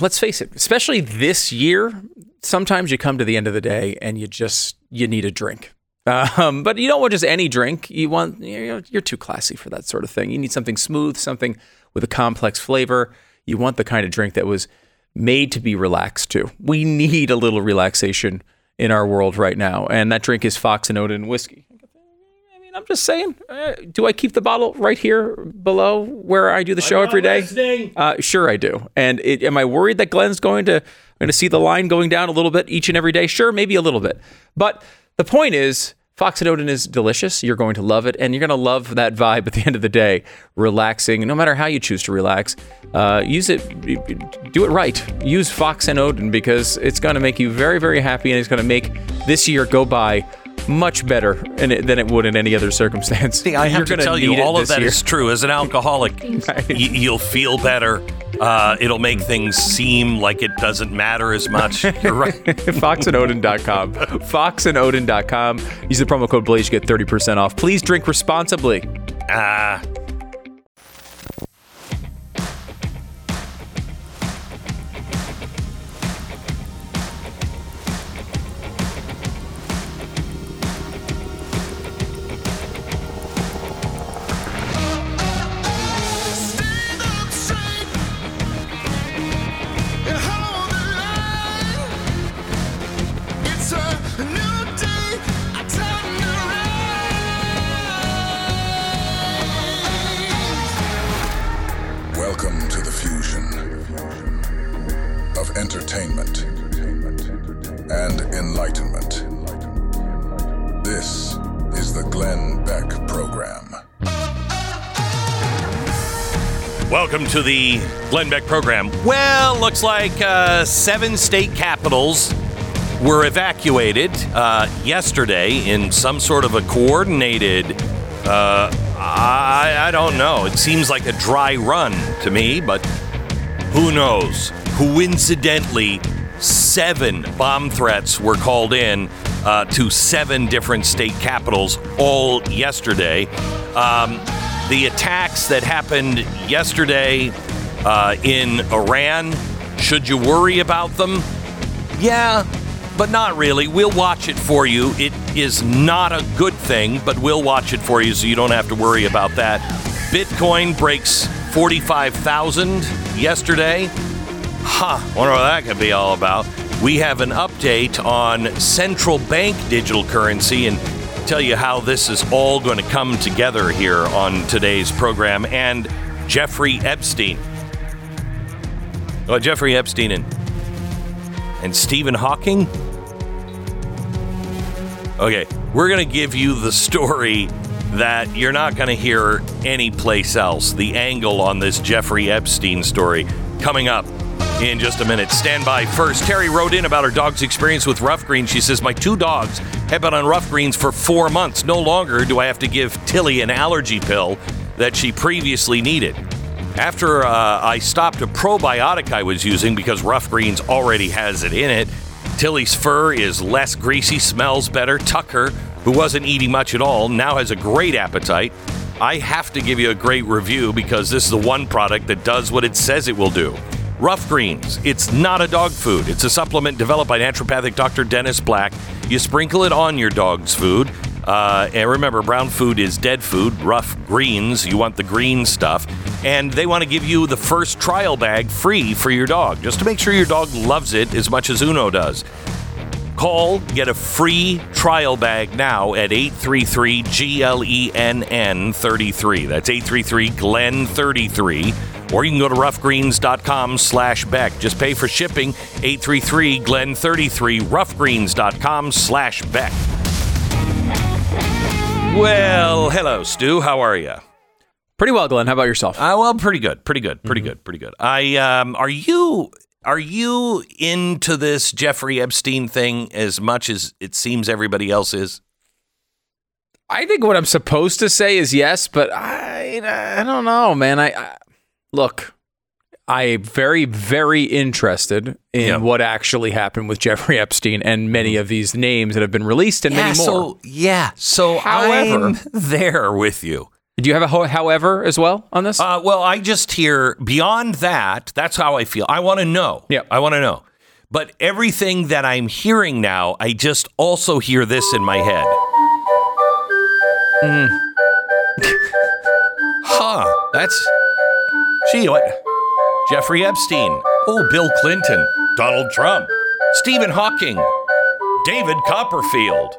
let's face it, especially this year, sometimes you come to the end of the day and you just you need a drink. Um, but you don't want just any drink. You want you're, you're too classy for that sort of thing. You need something smooth, something with a complex flavor. You want the kind of drink that was made to be relaxed to. We need a little relaxation in our world right now, and that drink is Fox and Odin whiskey. I'm just saying. Uh, do I keep the bottle right here below where I do the show every day? Uh, sure, I do. And it, am I worried that Glenn's going to going to see the line going down a little bit each and every day? Sure, maybe a little bit. But the point is, Fox and Odin is delicious. You're going to love it, and you're going to love that vibe at the end of the day. Relaxing, no matter how you choose to relax. Uh, use it, do it right. Use Fox and Odin because it's going to make you very, very happy, and it's going to make this year go by much better it, than it would in any other circumstance. See, I have You're to tell you, all of that year. is true. As an alcoholic, Right. y- you'll feel better. Uh, it'll make things seem like it doesn't matter as much. You're right. foxandodin.com. Foxandodin.com. Use the promo code Blaze, you get 30% off. Please drink responsibly. Ah. Welcome to the Glenn Beck program. Well, looks like uh, seven state capitals were evacuated uh, yesterday in some sort of a coordinated. Uh, I, I don't know. It seems like a dry run to me, but who knows? Coincidentally, seven bomb threats were called in uh, to seven different state capitals all yesterday. Um, the attacks that happened yesterday uh, in Iran, should you worry about them? Yeah, but not really. We'll watch it for you. It is not a good thing, but we'll watch it for you so you don't have to worry about that. Bitcoin breaks 45,000 yesterday. Ha, Huh, wonder what that could be all about. We have an update on central bank digital currency and tell you how this is all going to come together here on today's program and Jeffrey Epstein. Well, Jeffrey Epstein and and Stephen Hawking. Okay, we're going to give you the story that you're not going to hear anyplace else. The angle on this Jeffrey Epstein story coming up in just a minute. Stand by first. Terry wrote in about her dog's experience with rough greens. She says, My two dogs have been on rough greens for four months. No longer do I have to give Tilly an allergy pill that she previously needed. After uh, I stopped a probiotic I was using because Rough Greens already has it in it, Tilly's fur is less greasy, smells better. Tucker, who wasn't eating much at all, now has a great appetite. I have to give you a great review because this is the one product that does what it says it will do. Rough Greens. It's not a dog food. It's a supplement developed by naturopathic Dr. Dennis Black. You sprinkle it on your dog's food. Uh, and remember, brown food is dead food. Rough greens, you want the green stuff. And they want to give you the first trial bag free for your dog, just to make sure your dog loves it as much as Uno does. Call, get a free trial bag now at 833 GLENN 33. That's 833 Glen 33. Or you can go to roughgreens.com slash Beck. Just pay for shipping 833 Glen 33, roughgreens.com slash Beck. Well, hello, Stu. How are you? Pretty well, Glenn. How about yourself? Uh, well, pretty good, pretty good, pretty good, pretty good. I um, are you are you into this Jeffrey Epstein thing as much as it seems everybody else is? I think what I'm supposed to say is yes, but I I don't know, man. I, I look, I'm very very interested in Yeah. what actually happened with Jeffrey Epstein and many of these names that have been released and many more. So yeah, so However- I'm there with you. Do you have a ho- however as well on this? Uh, well, I just hear beyond that. That's how I feel. I want to know. Yeah. I want to know. But everything that I'm hearing now, I just also hear this in my head. huh. That's. Gee, what? Jeffrey Epstein. Oh, Bill Clinton. Donald Trump. Stephen Hawking. David Copperfield.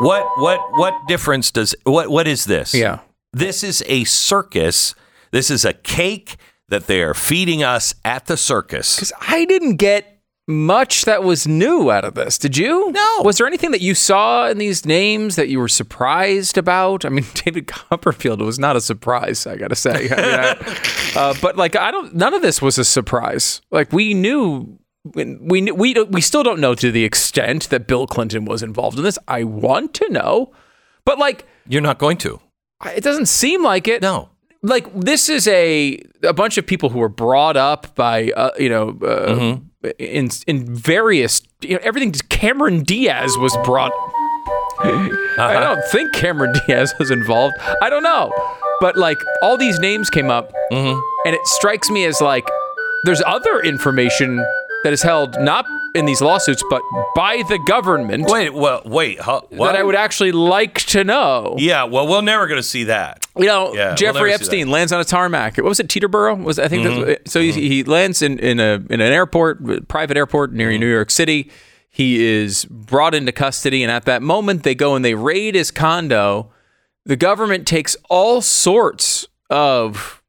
What what what difference does what what is this? yeah. This is a circus. This is a cake that they are feeding us at the circus. Because I didn't get much that was new out of this. Did you? No. Was there anything that you saw in these names that you were surprised about? I mean, David Copperfield was not a surprise. I gotta say. I mean, I- uh, but like, I don't. None of this was a surprise. Like we knew. We knew, we don't- we still don't know to the extent that Bill Clinton was involved in this. I want to know, but like You're not going to. it doesn't seem like it No. Like this is a a bunch of people who were brought up by uh, you know uh, in in various you know everything Cameron Diaz was brought I don't think Cameron Diaz was involved. I don't know. But like all these names came up and it strikes me as like there's other information that is held not in these lawsuits but by the government Wait, well, wait. Huh, what? that I would actually like to know Yeah, well, we're never going to see that. you know, Yeah, we'll Jeffrey Epstein lands on a tarmac. What was it, Teterboro? Was I think Mm-hmm. that's, so? He, he lands in, in a in an airport, private airport near Mm-hmm. New York City. He is brought into custody, and at that moment, they go and they raid his condo. The government takes all sorts of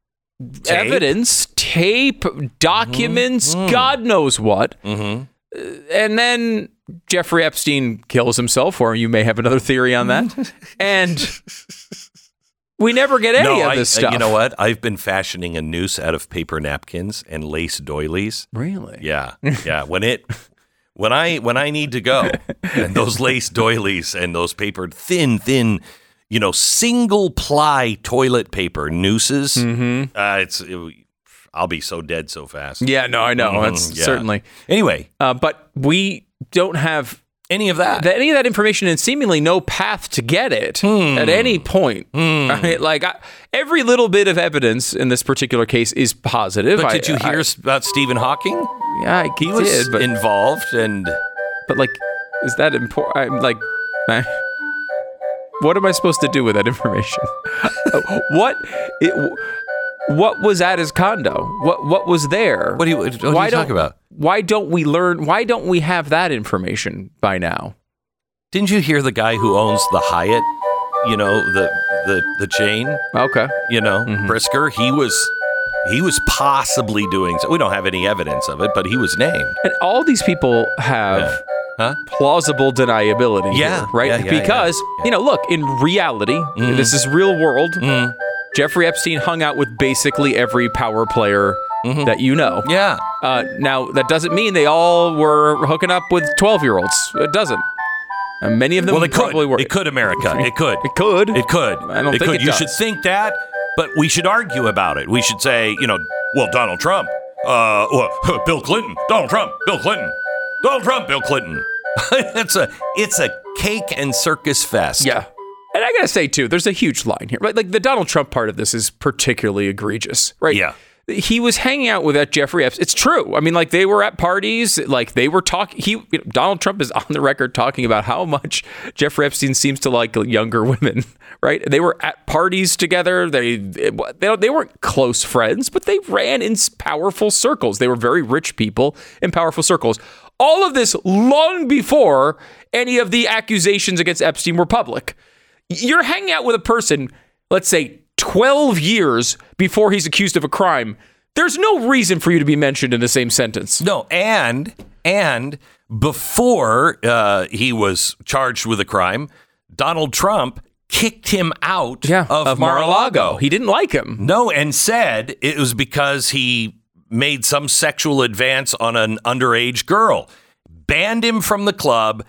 Tape? evidence, tape, documents, Mm-hmm. God knows what. Uh, and then Jeffrey Epstein kills himself, or you may have another theory on that. and we never get any no, of this uh, stuff. you know what? I've been fashioning a noose out of paper napkins and lace doilies. Really? Yeah, yeah. When it, when I, when I need to go, and those lace doilies and those paper thin, thin, you know, single ply toilet paper nooses. Mm-hmm. Uh, it's, it, I'll be so dead so fast. Yeah, no, I know. Mhm, That's yeah. certainly. Anyway, Uh, but we don't have any of that. any of that information and seemingly no path to get it Hmm. at any point. Right? Like I, every little bit of evidence in this particular case is positive. but I- did you hear s about Stephen Hawking? yeah, I He was did, but involved, and but like, is that important? I'm like, what am I supposed to do with that information? what? It, what was at his condo? What what was there? what do you, what are why you about? Why don't we learn? Why don't we have that information by now? Didn't you hear the guy who owns the Hyatt? You know the the the chain. Okay. You know Mm-hmm. Pritzker. He was he was possibly doing. So we don't have any evidence of it, but he was named. And all these people have Yeah. Huh? plausible deniability. Yeah, here, right? yeah, yeah, because yeah, Mm-hmm. you know, look, in reality, this is real world. Jeffrey Epstein hung out with basically every power player Mm-hmm. that you know. Yeah. Uh, now that doesn't mean they all were hooking up with twelve-year-olds. It doesn't. And many of them Well, it could. were. It could, America. It could. It could. It could. I don't it think could. it you does. should think that, but we should argue about it. We should say, you know, well, Donald Trump, uh, well, Bill Clinton, Donald Trump, Bill Clinton, Donald Trump, Bill Clinton. it's a it's a cake and circus fest. Yeah. And I gotta say too, there's a huge line here. Right? Like the Donald Trump part of this is particularly egregious, right? Yeah. He was hanging out with that Jeffrey Epstein. It's true. I mean, like they were at parties, like they were talking. He, you know, Donald Trump is on the record talking about how much Jeffrey Epstein seems to like younger women. Right? They were at parties together. They they, they weren't close friends, but they ran in powerful circles. They were very rich people in powerful circles. All of this long before any of the accusations against Epstein were public. You're hanging out with a person, let's say 12 years before he's accused of a crime. There's no reason for you to be mentioned in the same sentence. No, and and before uh, he was charged with a crime, Donald Trump kicked him out of, Mar-a-Lago. He didn't like him. No, and said it was because he made some sexual advance on an underage girl, banned him from the club,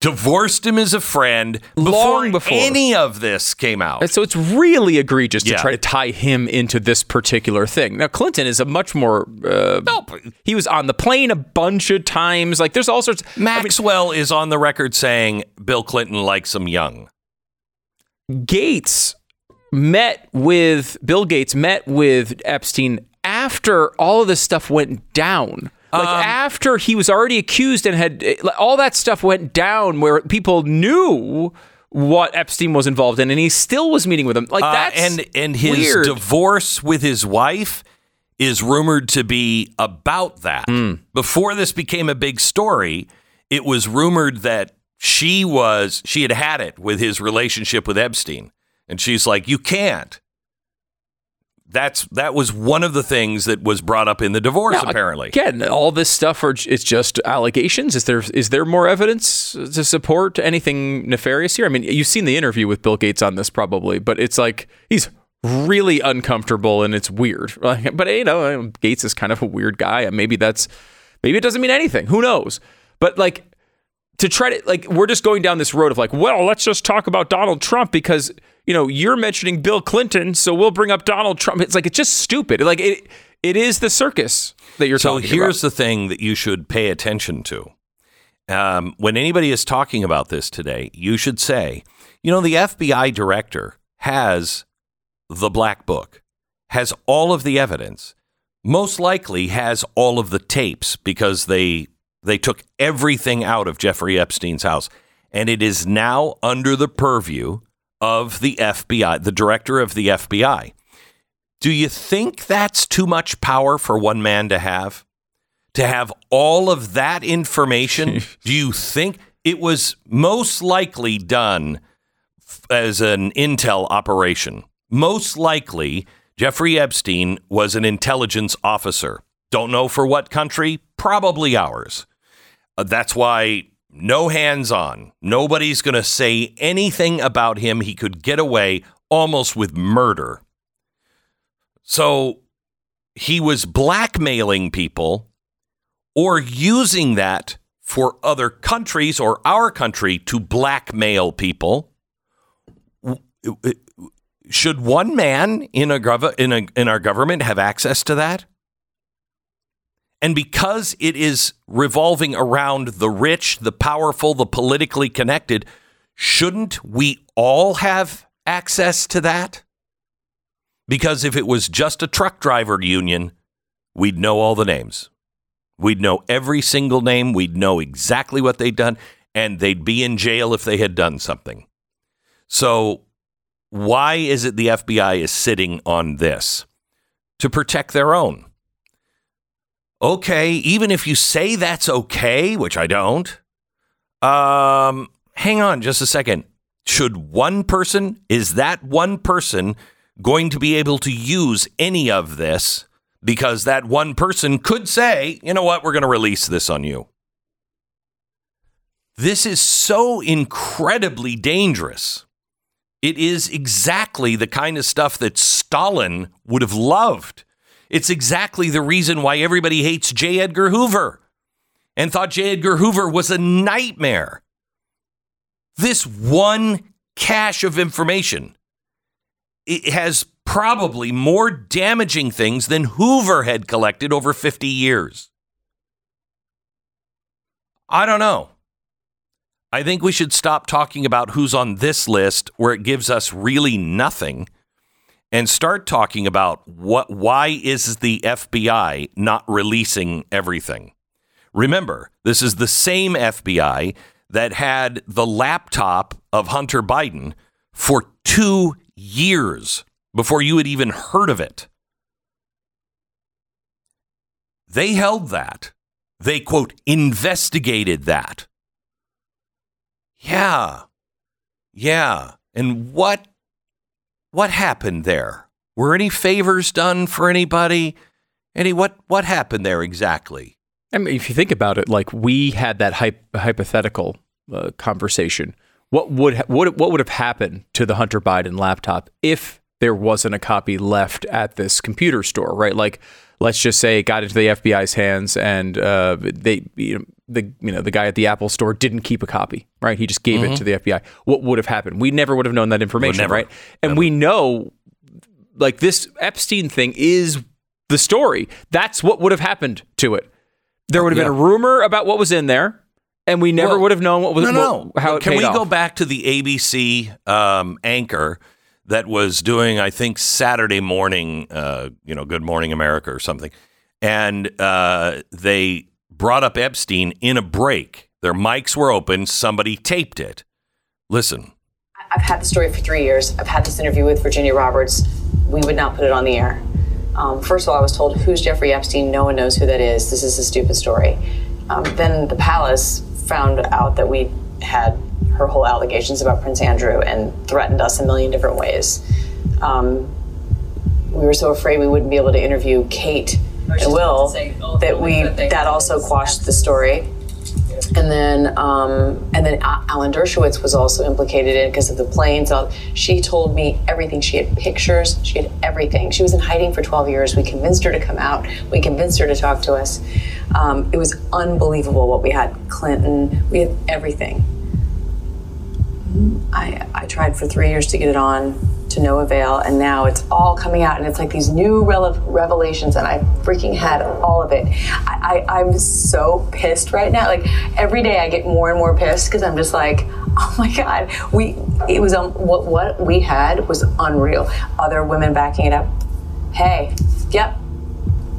divorced him as a friend Long before. any of this came out. And so it's really egregious to Yeah. try to tie him into this particular thing. Now, Clinton is a much more. Uh, He was on the plane a bunch of times. Like, there's all sorts. I mean, Maxwell is on the record saying Bill Clinton likes him young. Gates met with Bill Gates met with Epstein after all of this stuff went down. Like Um, after he was already accused and had like, all that stuff went down where people knew what Epstein was involved in and he still was meeting with him. Like Uh, and and his weird. divorce with his wife is rumored to be about that. Hmm. Before this became a big story, it was rumored that she was she had had it with his relationship with Epstein, and she's like, "You can't." That's that was one of the things that was brought up in the divorce. Now, apparently, Again, all this stuff are it's just allegations. Is there is there more evidence to support anything nefarious here? I mean, you've seen the interview with Bill Gates on this probably, but it's like he's really uncomfortable and it's weird. But you know, um, Gates is kind of a weird guy, and maybe that's maybe it doesn't mean anything. Who knows? But like to try to like we're just going down this road of like, well, let's just talk about Donald Trump because you know you're mentioning Bill Clinton, so we'll bring up Donald Trump. It's like it's just stupid. Like it it is the circus that you're So talking here's the thing that you should pay attention to. Um, when anybody is talking about this today, you should say, you know, the FBI director has the black book, has all of the evidence, most likely has all of the tapes because they they took everything out of Jeffrey Epstein's house, and it is now under the purview of the FBI, the director of the FBI. Do you think that's too much power for one man to have? To have all of that information? Do you think it was most likely done as an intel operation? Most likely, Jeffrey Epstein was an intelligence officer. Don't know for what country? Probably ours. Uh, that's why no hands on. Nobody's going to say anything about him. He could get away almost with murder. So he was blackmailing people or using that for other countries or our country to blackmail people. Should one man in a, in, a, in our government have access to that? And because it is revolving around the rich, the powerful, the politically connected, shouldn't we all have access to that? Because if it was just a truck driver union, we'd know all the names. We'd know every single name. We'd know exactly what they'd done, and they'd be in jail if they had done something. So, why is it the FBI is sitting on this? To protect their own. Okay, even if you say that's okay, which I don't, um, hang on just a second. Should one person, is that one person going to be able to use any of this? Because that one person could say, you know what, we're going to release this on you. This is so incredibly dangerous. It is exactly the kind of stuff that Stalin would have loved. It's exactly the reason why everybody hates J. Edgar Hoover and thought J. Edgar Hoover was a nightmare. This one cache of information it has probably more damaging things than Hoover had collected over 50 years. I don't know. I think we should stop talking about who's on this list where it gives us really nothing and start talking about what why is the FBI not releasing everything? Remember, this is the same FBI that had the laptop of Hunter Biden for 2 years before you had even heard of it. They held that. They quote investigated that. Yeah. Yeah. And what what happened there? Were any favors done for anybody? Any what what happened there exactly? I mean, if you think about it, like we had that hyp- hypothetical uh, conversation. What would ha- what what would have happened to the Hunter Biden laptop if there wasn't a copy left at this computer store, right? Like, let's just say it got into the FBI's hands, and uh, they, you know, the you know the guy at the Apple store didn't keep a copy, right? He just gave it to the FBI. What would have happened? We never would have known that information, never. right? And we know, like this Epstein thing is the story. That's what would have happened to it. There would have been a rumor about what was in there, and we never Well, would have known what was No, no. what- how it Can we go back to the ABC um, anchor that was doing, I think, Saturday morning, uh, you know, Good Morning America or something. And uh, they brought up Epstein in a break. Their mics were open. Somebody taped it. Listen. I've had the story for three years. I've had this interview with Virginia Roberts. We would not put it on the air. Um, first of all, I was told, Who's Jeffrey Epstein? No one knows who that is. This is a stupid story. Um, then the palace found out that we had her whole allegations about Prince Andrew and threatened us a million different ways. Um, we were so afraid we wouldn't be able to interview Kate and Will that we that also quashed the story. And then, um, and then Alan Dershowitz was also implicated in because of the planes. She told me everything. She had pictures. She had everything. She was in hiding for 12 years. We convinced her to come out. We convinced her to talk to us. Um, it was unbelievable what we had. Clinton. We had everything. I, I tried for three years to get it on to no avail, and now it's all coming out, and it's like these new revelations, and I freaking had all of it. I, I, I'm so pissed right now. Like every day, I get more and more pissed because I'm just like, oh my god, we it was um, what what we had was unreal. Other women backing it up. Hey, yep.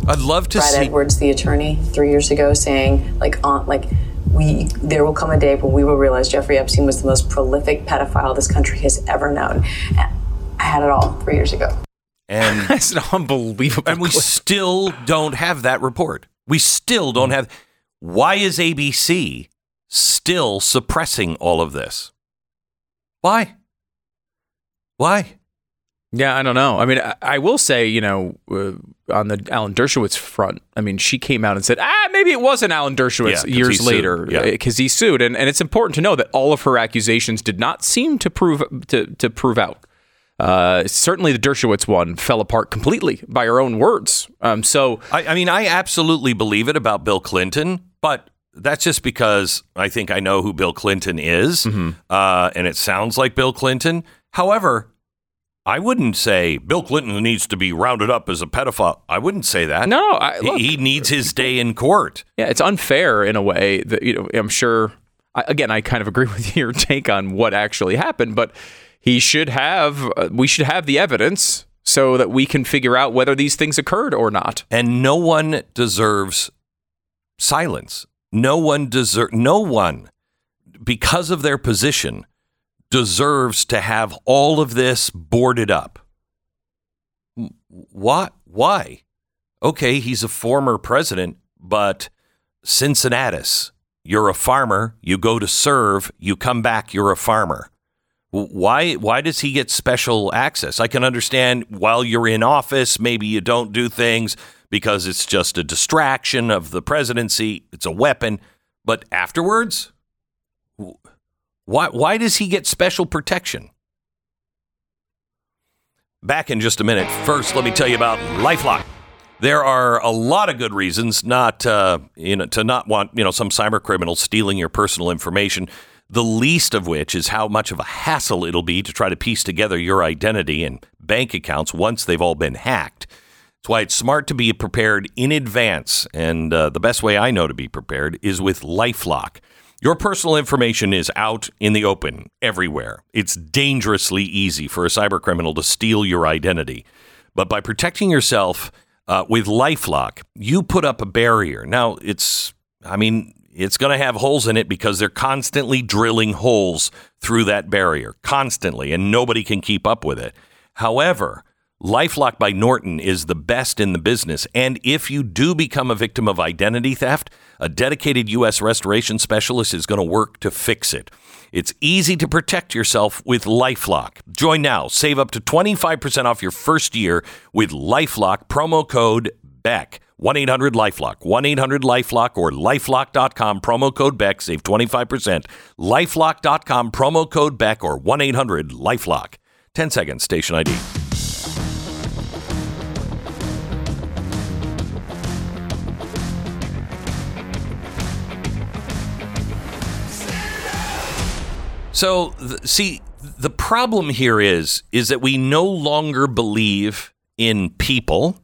I'd love to see Brad see Edwards, the attorney, three years ago, saying like on like we there will come a day when we will realize Jeffrey Epstein was the most prolific pedophile this country has ever known. I had it all three years ago. And that's an unbelievable. And we clip. still don't have that report. We still don't have. Why is ABC still suppressing all of this? Why? Why? Yeah, I don't know. I mean, I, I will say, you know, uh, on the Alan Dershowitz front, I mean, she came out and said, ah, maybe it wasn't Alan Dershowitz Yeah, years later Yeah. because he sued, and, and it's important to know that all of her accusations did not seem to prove to to prove out. Uh, certainly, the Dershowitz one fell apart completely by her own words. Um, so I, I mean, I absolutely believe it about Bill Clinton, but that's just because I think I know who Bill Clinton is, uh, and it sounds like Bill Clinton. However, I wouldn't say Bill Clinton needs to be rounded up as a pedophile. I wouldn't say that. no, I, He- look, he needs his day in court. Yeah, it's unfair in a way that you know. I'm sure. I, again, I kind of agree with your take on what actually happened, but he should have. Uh, we should have the evidence so that we can figure out whether these things occurred or not. and no one deserves silence. No one deserve no one because of their position deserves to have all of this boarded up. What? Why? Okay, he's a former president, but Cincinnatus, you're a farmer. You go to serve. You come back. You're a farmer. Why why does he get special access? I can understand while you're in office, maybe you don't do things because it's just a distraction of the presidency. It's a weapon, but afterwards, why why does he get special protection? Back in just a minute. First, let me tell you about LifeLock. There are a lot of good reasons not uh, you know to not want you know some cyber criminal stealing your personal information. The least of which is how much of a hassle it'll be to try to piece together your identity and bank accounts once they've all been hacked. That's why it's smart to be prepared in advance. And uh, the best way I know to be prepared is with Lifelock. Your personal information is out in the open everywhere. It's dangerously easy for a cyber criminal to steal your identity. But by protecting yourself uh, with Lifelock, you put up a barrier. Now, it's, I mean, it's going to have holes in it because they're constantly drilling holes through that barrier, constantly, and nobody can keep up with it. However, Lifelock by Norton is the best in the business. And if you do become a victim of identity theft, a dedicated U.S. restoration specialist is going to work to fix it. It's easy to protect yourself with Lifelock. Join now. Save up to 25% off your first year with Lifelock promo code BECK. 1 800 Lifelock, 1 800 Lifelock, or lifelock.com, promo code BECK, save 25%. Lifelock.com, promo code BECK, or 1 800 Lifelock. 10 seconds, station ID. So, th- see, the problem here is is that we no longer believe in people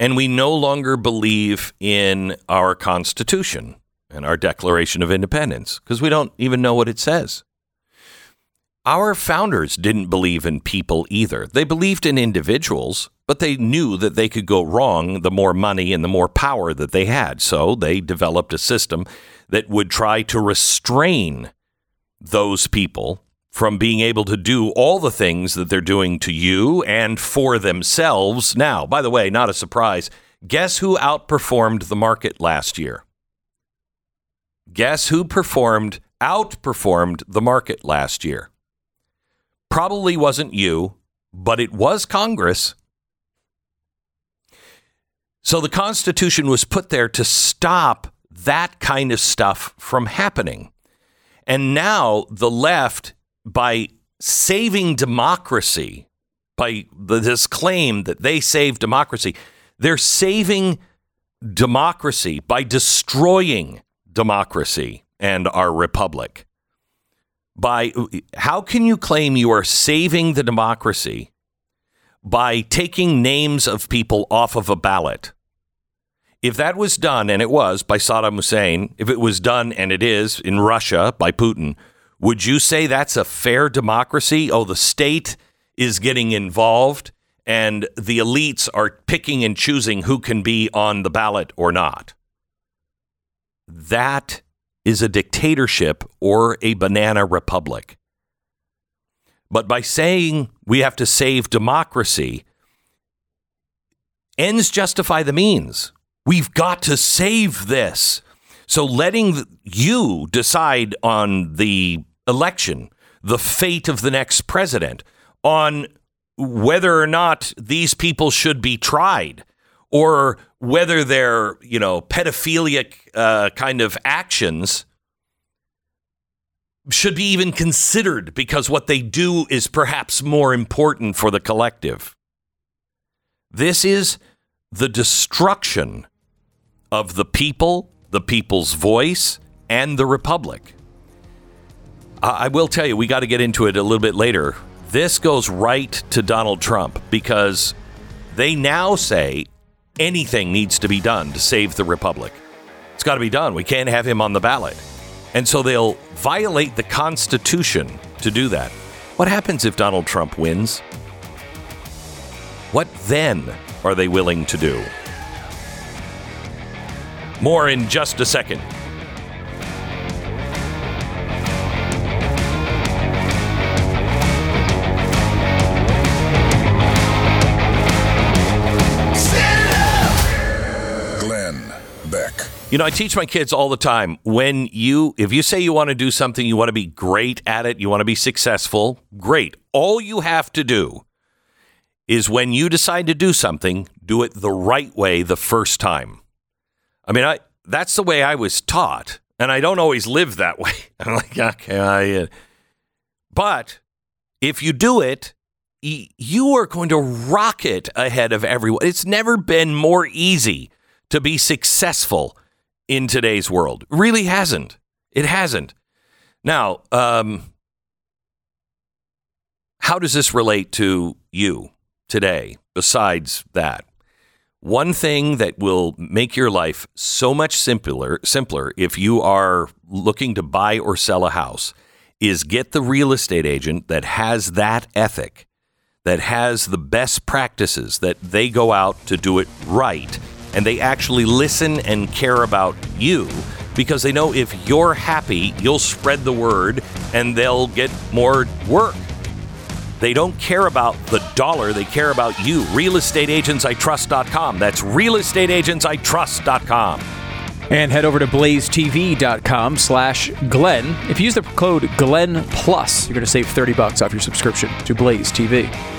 and we no longer believe in our constitution and our declaration of independence because we don't even know what it says. our founders didn't believe in people either. They believed in individuals, but they knew that they could go wrong the more money and the more power that they had. So they developed a system that would try to restrain those people from being able to do all the things that they're doing to you and for themselves now. By the way, not a surprise. Guess who outperformed the market last year? Guess who performed outperformed the market last year? Probably wasn't you, but it was Congress. So the Constitution was put there to stop that kind of stuff from happening. And now the left, by saving democracy, by this claim that they save democracy, they're saving democracy by destroying democracy and our republic. By how can you claim you are saving the democracy by taking names of people off of a ballot? If that was done, and it was by Saddam Hussein, if it was done, and it is in Russia by Putin, would you say that's a fair democracy? Oh, the state is getting involved and the elites are picking and choosing who can be on the ballot or not. That is a dictatorship or a banana republic. But by saying we have to save democracy, ends justify the means. We've got to save this. So letting you decide on the election, the fate of the next president, on whether or not these people should be tried or whether their, you know, pedophilic uh, kind of actions should be even considered because what they do is perhaps more important for the collective. This is the destruction of the people, the people's voice, and the republic. I will tell you, we got to get into it a little bit later. This goes right to Donald Trump because they now say anything needs to be done to save the republic. It's got to be done. We can't have him on the ballot. And so they'll violate the Constitution to do that. What happens if Donald Trump wins? What then are they willing to do? More in just a second. Glenn Beck. You know, I teach my kids all the time when you, if you say you want to do something, you want to be great at it, you want to be successful, great. All you have to do is when you decide to do something, do it the right way the first time. I mean, I that's the way I was taught, and I don't always live that way. I'm like, okay, I, uh, but if you do it, you are going to rocket ahead of everyone. It's never been more easy to be successful in today's world. Really hasn't. It hasn't. Now, um, how does this relate to you today? Besides that, one thing that will make your life so much simpler, simpler if you are looking to buy or sell a house, is get the real estate agent that has that ethic, that has the best practices, that they go out to do it right, and they actually listen and care about you because they know if you're happy, you'll spread the word and they'll get more work. They don't care about the dollar, they care about you. RealestateAgentsITrust.com. That's RealestateAgentsITrust.com. And head over to blazetv.com slash Glenn. If you use the code Glenn Plus, you're going to save 30 bucks off your subscription to Blaze TV.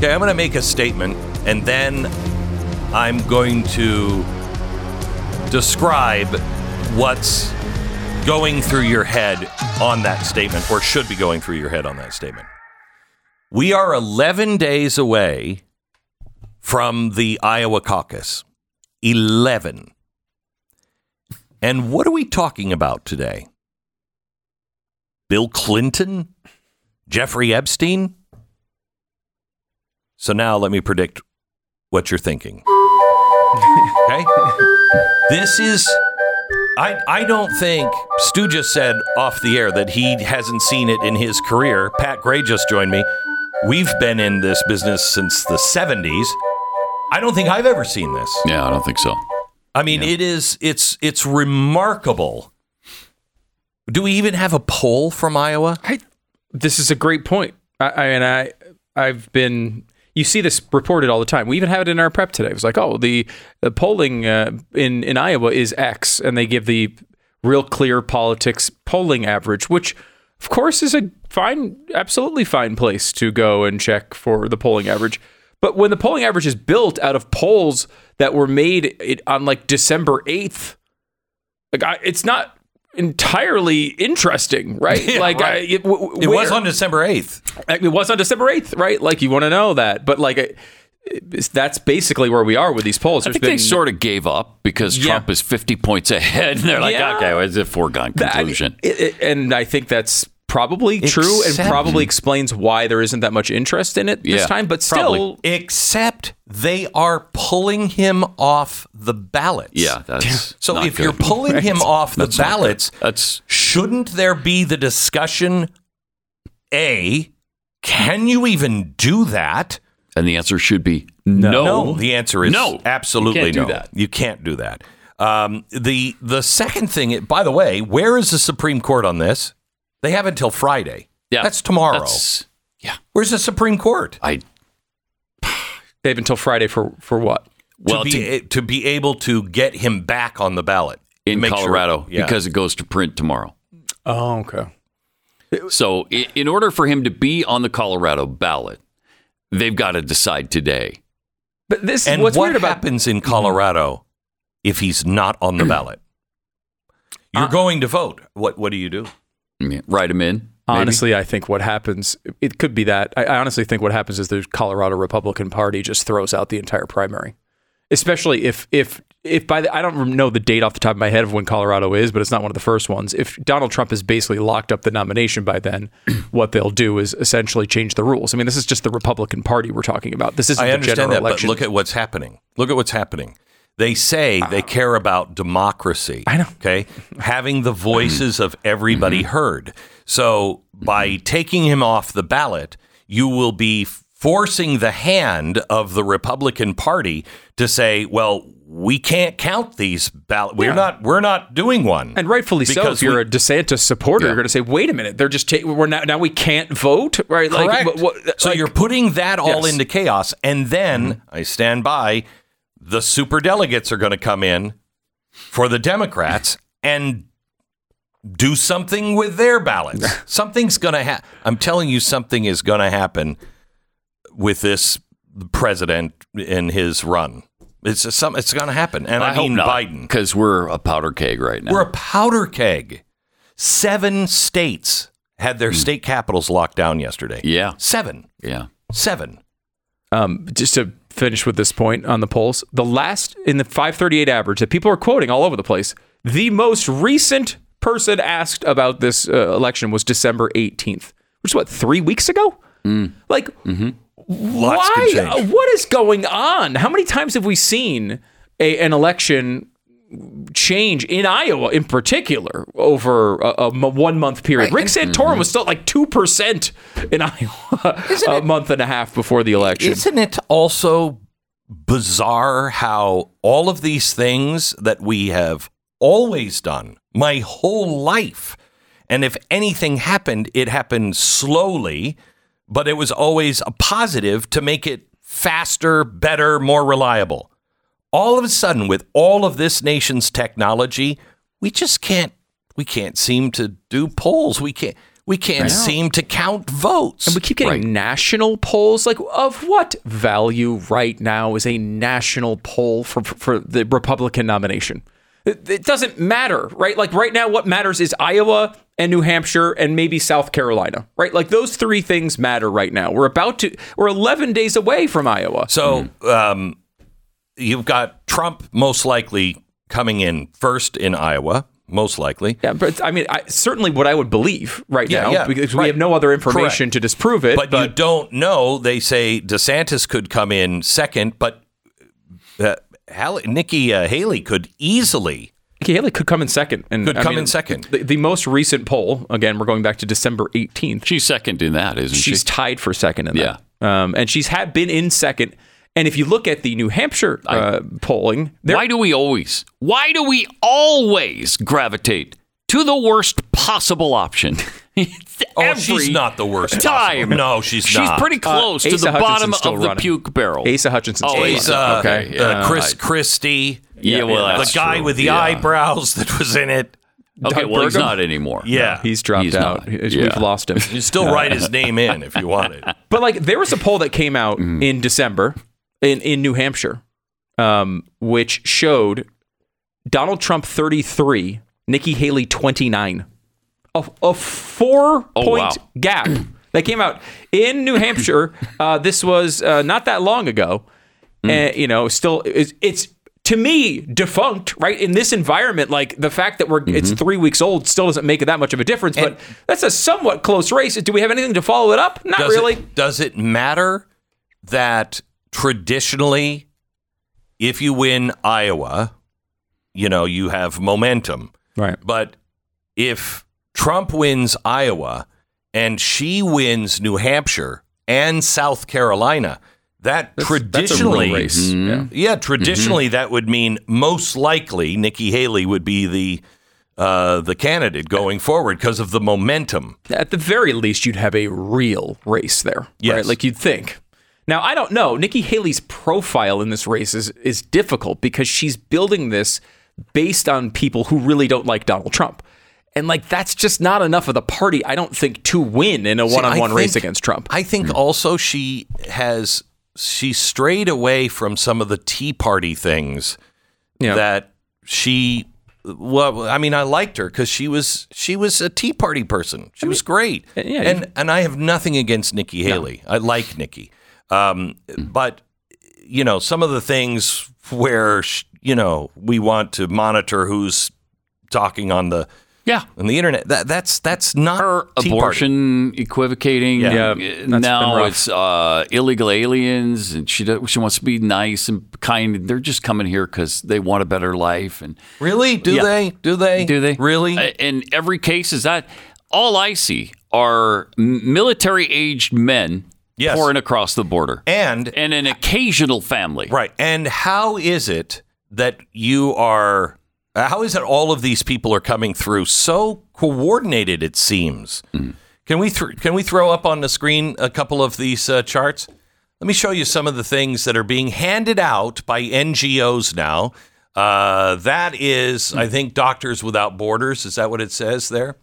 Okay, I'm going to make a statement and then I'm going to describe what's going through your head on that statement or should be going through your head on that statement. We are 11 days away from the Iowa caucus. 11. And what are we talking about today? Bill Clinton? Jeffrey Epstein? So now let me predict what you're thinking. okay? This is I I don't think Stu just said off the air that he hasn't seen it in his career. Pat Gray just joined me. We've been in this business since the 70s. I don't think I've ever seen this. Yeah, I don't think so. I mean, it is it's it's remarkable. Do we even have a poll from Iowa? I, this is a great point. I, I and I I've been you see this reported all the time. We even have it in our prep today. It was like, oh, the, the polling uh, in in Iowa is X, and they give the real clear politics polling average, which of course is a fine, absolutely fine place to go and check for the polling average. But when the polling average is built out of polls that were made on like December eighth, like it's not entirely interesting, right? Yeah, like right. I, it, w- It was on December 8th. it was on December 8th, right? Like you want to know that. But like it- it's- that's basically where we are with these polls. I There's think they sort of gave up because Yeah. Trump is 50 points ahead. And they're like, Yeah. okay, well, it's a foregone that- conclusion. it- it- and I think that's probably true and probably explains why there isn't that much interest in it this Yeah, time. But probably. still, Except they are pulling him off the ballots. yeah, that's So not if you're good. pulling him off the That's not ballots, That's shouldn't there be the discussion? A, can you even do that? and the answer should be no. No, the answer is No. absolutely You can't do no. that. You can't do that. Um, the the second thing, by the way, where is the Supreme Court on this? They have until Friday. Yeah, that's tomorrow. That's- yeah, Where's the Supreme Court? I they have until Friday for for what? well to, to- be, to be able to get him back on the ballot in Make sure- Colorado yeah. because it goes to print tomorrow. Oh, okay. So i- in order for him to be on the Colorado ballot, they've got to decide today. But this and what's what weird about happens in Colorado if he's not on the ballot? You're Uh, going to vote. What what do you do? Yeah, Write him in. maybe? Honestly, I think what happens, it could be that. I I honestly think what happens is the Colorado Republican Party just throws out the entire primary, especially if if if by the I don't know the date off the top of my head of when Colorado is, but it's not one of the first ones. If Donald Trump has basically locked up the nomination by then, what they'll do is essentially change the rules. I mean, this is just the Republican Party we're talking about. This isn't I the understand general that, election. but look at what's happening. Look at what's happening. They say they uh-huh. care about democracy. I know. Okay, having the voices of everybody mm-hmm. heard. So by mm-hmm. taking him off the ballot, you will be forcing the hand of the Republican Party to say, "Well, we can't count these ballots. We're Yeah. not. We're not doing one." And rightfully so. Because If you're we- a DeSantis supporter, you're going to say, "Wait a minute, they're just taking. We're now now we can't vote, right?" Like, Correct. what- what- so like- you're putting that all Yes. Mm-hmm. into chaos, and then mm-hmm. I stand by. The super delegates are going to come in for the Democrats and do something with their ballots. Something's going to happen. I'm telling you, something is going to happen with this president in his run. It's a, some. It's going to happen, and I, mean Biden. because we're a powder keg right now. We're a powder keg. Seven states had their state capitals locked down yesterday. Hmm. yeah, Seven. yeah. Seven. um, just to finish with this point on the polls, the last in the 538 average that people are quoting all over the place, the most recent person asked about this uh, election was December 18th, which is what three weeks ago. Like, Lots why? uh, What is going on? How many times have we seen a, an election change in Iowa, in particular, over a one month period? Rick mm-hmm. Santorum was still like two percent in Iowa a month and a half before the election. Isn't it also bizarre how all of these things that we have always done my whole life, and if anything happened, it happened slowly, but it was always a positive to make it faster, better, more reliable. All of a sudden, with all of this nation's technology, we just can't. We can't seem to do polls. We can't. We can't seem to count votes. And we keep getting national polls. Like, of what value right now is a national poll for, for the Republican nomination? It, it doesn't matter, right? Like, right now, what matters is Iowa and New Hampshire and maybe South Carolina, right? Like, those three things matter right now. We're about to, we're 11 days away from Iowa. So um, you've got Trump most likely coming in first in Iowa, most likely. Yeah, but I mean, I, certainly what I would believe right Yeah, now yeah, because we have no other information Correct. to disprove it. But, you don't know. They say DeSantis could come in second, but uh, Hall- Nikki uh, Haley could easily. Nikki Haley could come in second. And Could I come mean, in second. The, the most recent poll, again, we're going back to December 18th. She's second in that, isn't She's she? She's tied for second in Yeah. that. Um, and she's had been in second. And if you look at the New Hampshire uh, polling, Why do we always? Why do we always gravitate to the worst possible option? Oh, she's not the worst time. possible. No, she's She's not. pretty close to the bottom Hutchinson's still of the running. puke barrel. Asa Hutchinson. Oh, still He's, running. uh, Okay, uh, yeah. Chris I- Christie. Yeah, well, the guy true. with the Yeah. eyebrows that was in it. Okay, Doug well, he's not anymore. Yeah. He's dropped He's out. not. We've Yeah. lost him. You still write his name in if you want it. But like there was a poll that came out Mm-hmm. in December in, in New Hampshire, um, which showed Donald Trump 33, Nikki Haley 29. A, a four Oh, point wow. gap that came out in New Hampshire. Uh, this was uh, not that long ago. Mm. And, you know, still, it's, it's to me defunct, right? In this environment, like the fact that we're Mm-hmm. it's three weeks old still doesn't make it that much of a difference. but that's a somewhat close race. Do we have anything to follow it up? Not Does really. It, does it matter that traditionally, if you win Iowa, you know, you have momentum. Right. But if Trump wins Iowa and she wins New Hampshire and South Carolina, that That's- that's a real traditionally, race. Yeah. yeah, traditionally that would mean most likely Nikki Haley would be the uh, the candidate going forward because of the momentum. At the very least, you'd have a real race there, Yes. right? Like you'd think. Now, I don't know. Nikki Haley's profile in this race is is difficult because she's building this based on people who really don't like Donald Trump. And like that's just not enough of the party, I don't think, to win in a See, one-on-one I race against Trump. I think hmm. also she has she strayed away from some of the Tea Party things Yeah. that she. Well, I mean, I liked her because she was she was a Tea Party person. She was great, yeah, and and I have nothing against Nikki Haley. I like Nikki, um, but you know some of the things where you know we want to monitor who's talking on the Yeah. on the internet. That that's that's not Her Tea Party. abortion equivocating. Yeah. Uh, Yeah, now it's uh, illegal aliens, and she does, she wants to be nice and kind. They're just coming here because they want a better life. And Really? Do Yeah. they? Do they? do they really? In every case, is that all I see are military aged men Yes. pouring across the border, and and an occasional family. right. And how is it that you are? uh, How is it all of these people are coming through so coordinated? It seems. Can we th- can we throw up on the screen a couple of these uh, charts? Let me show you some of the things that are being handed out by NGOs now. Uh, that is, I think, Doctors Without Borders. Is that what it says there?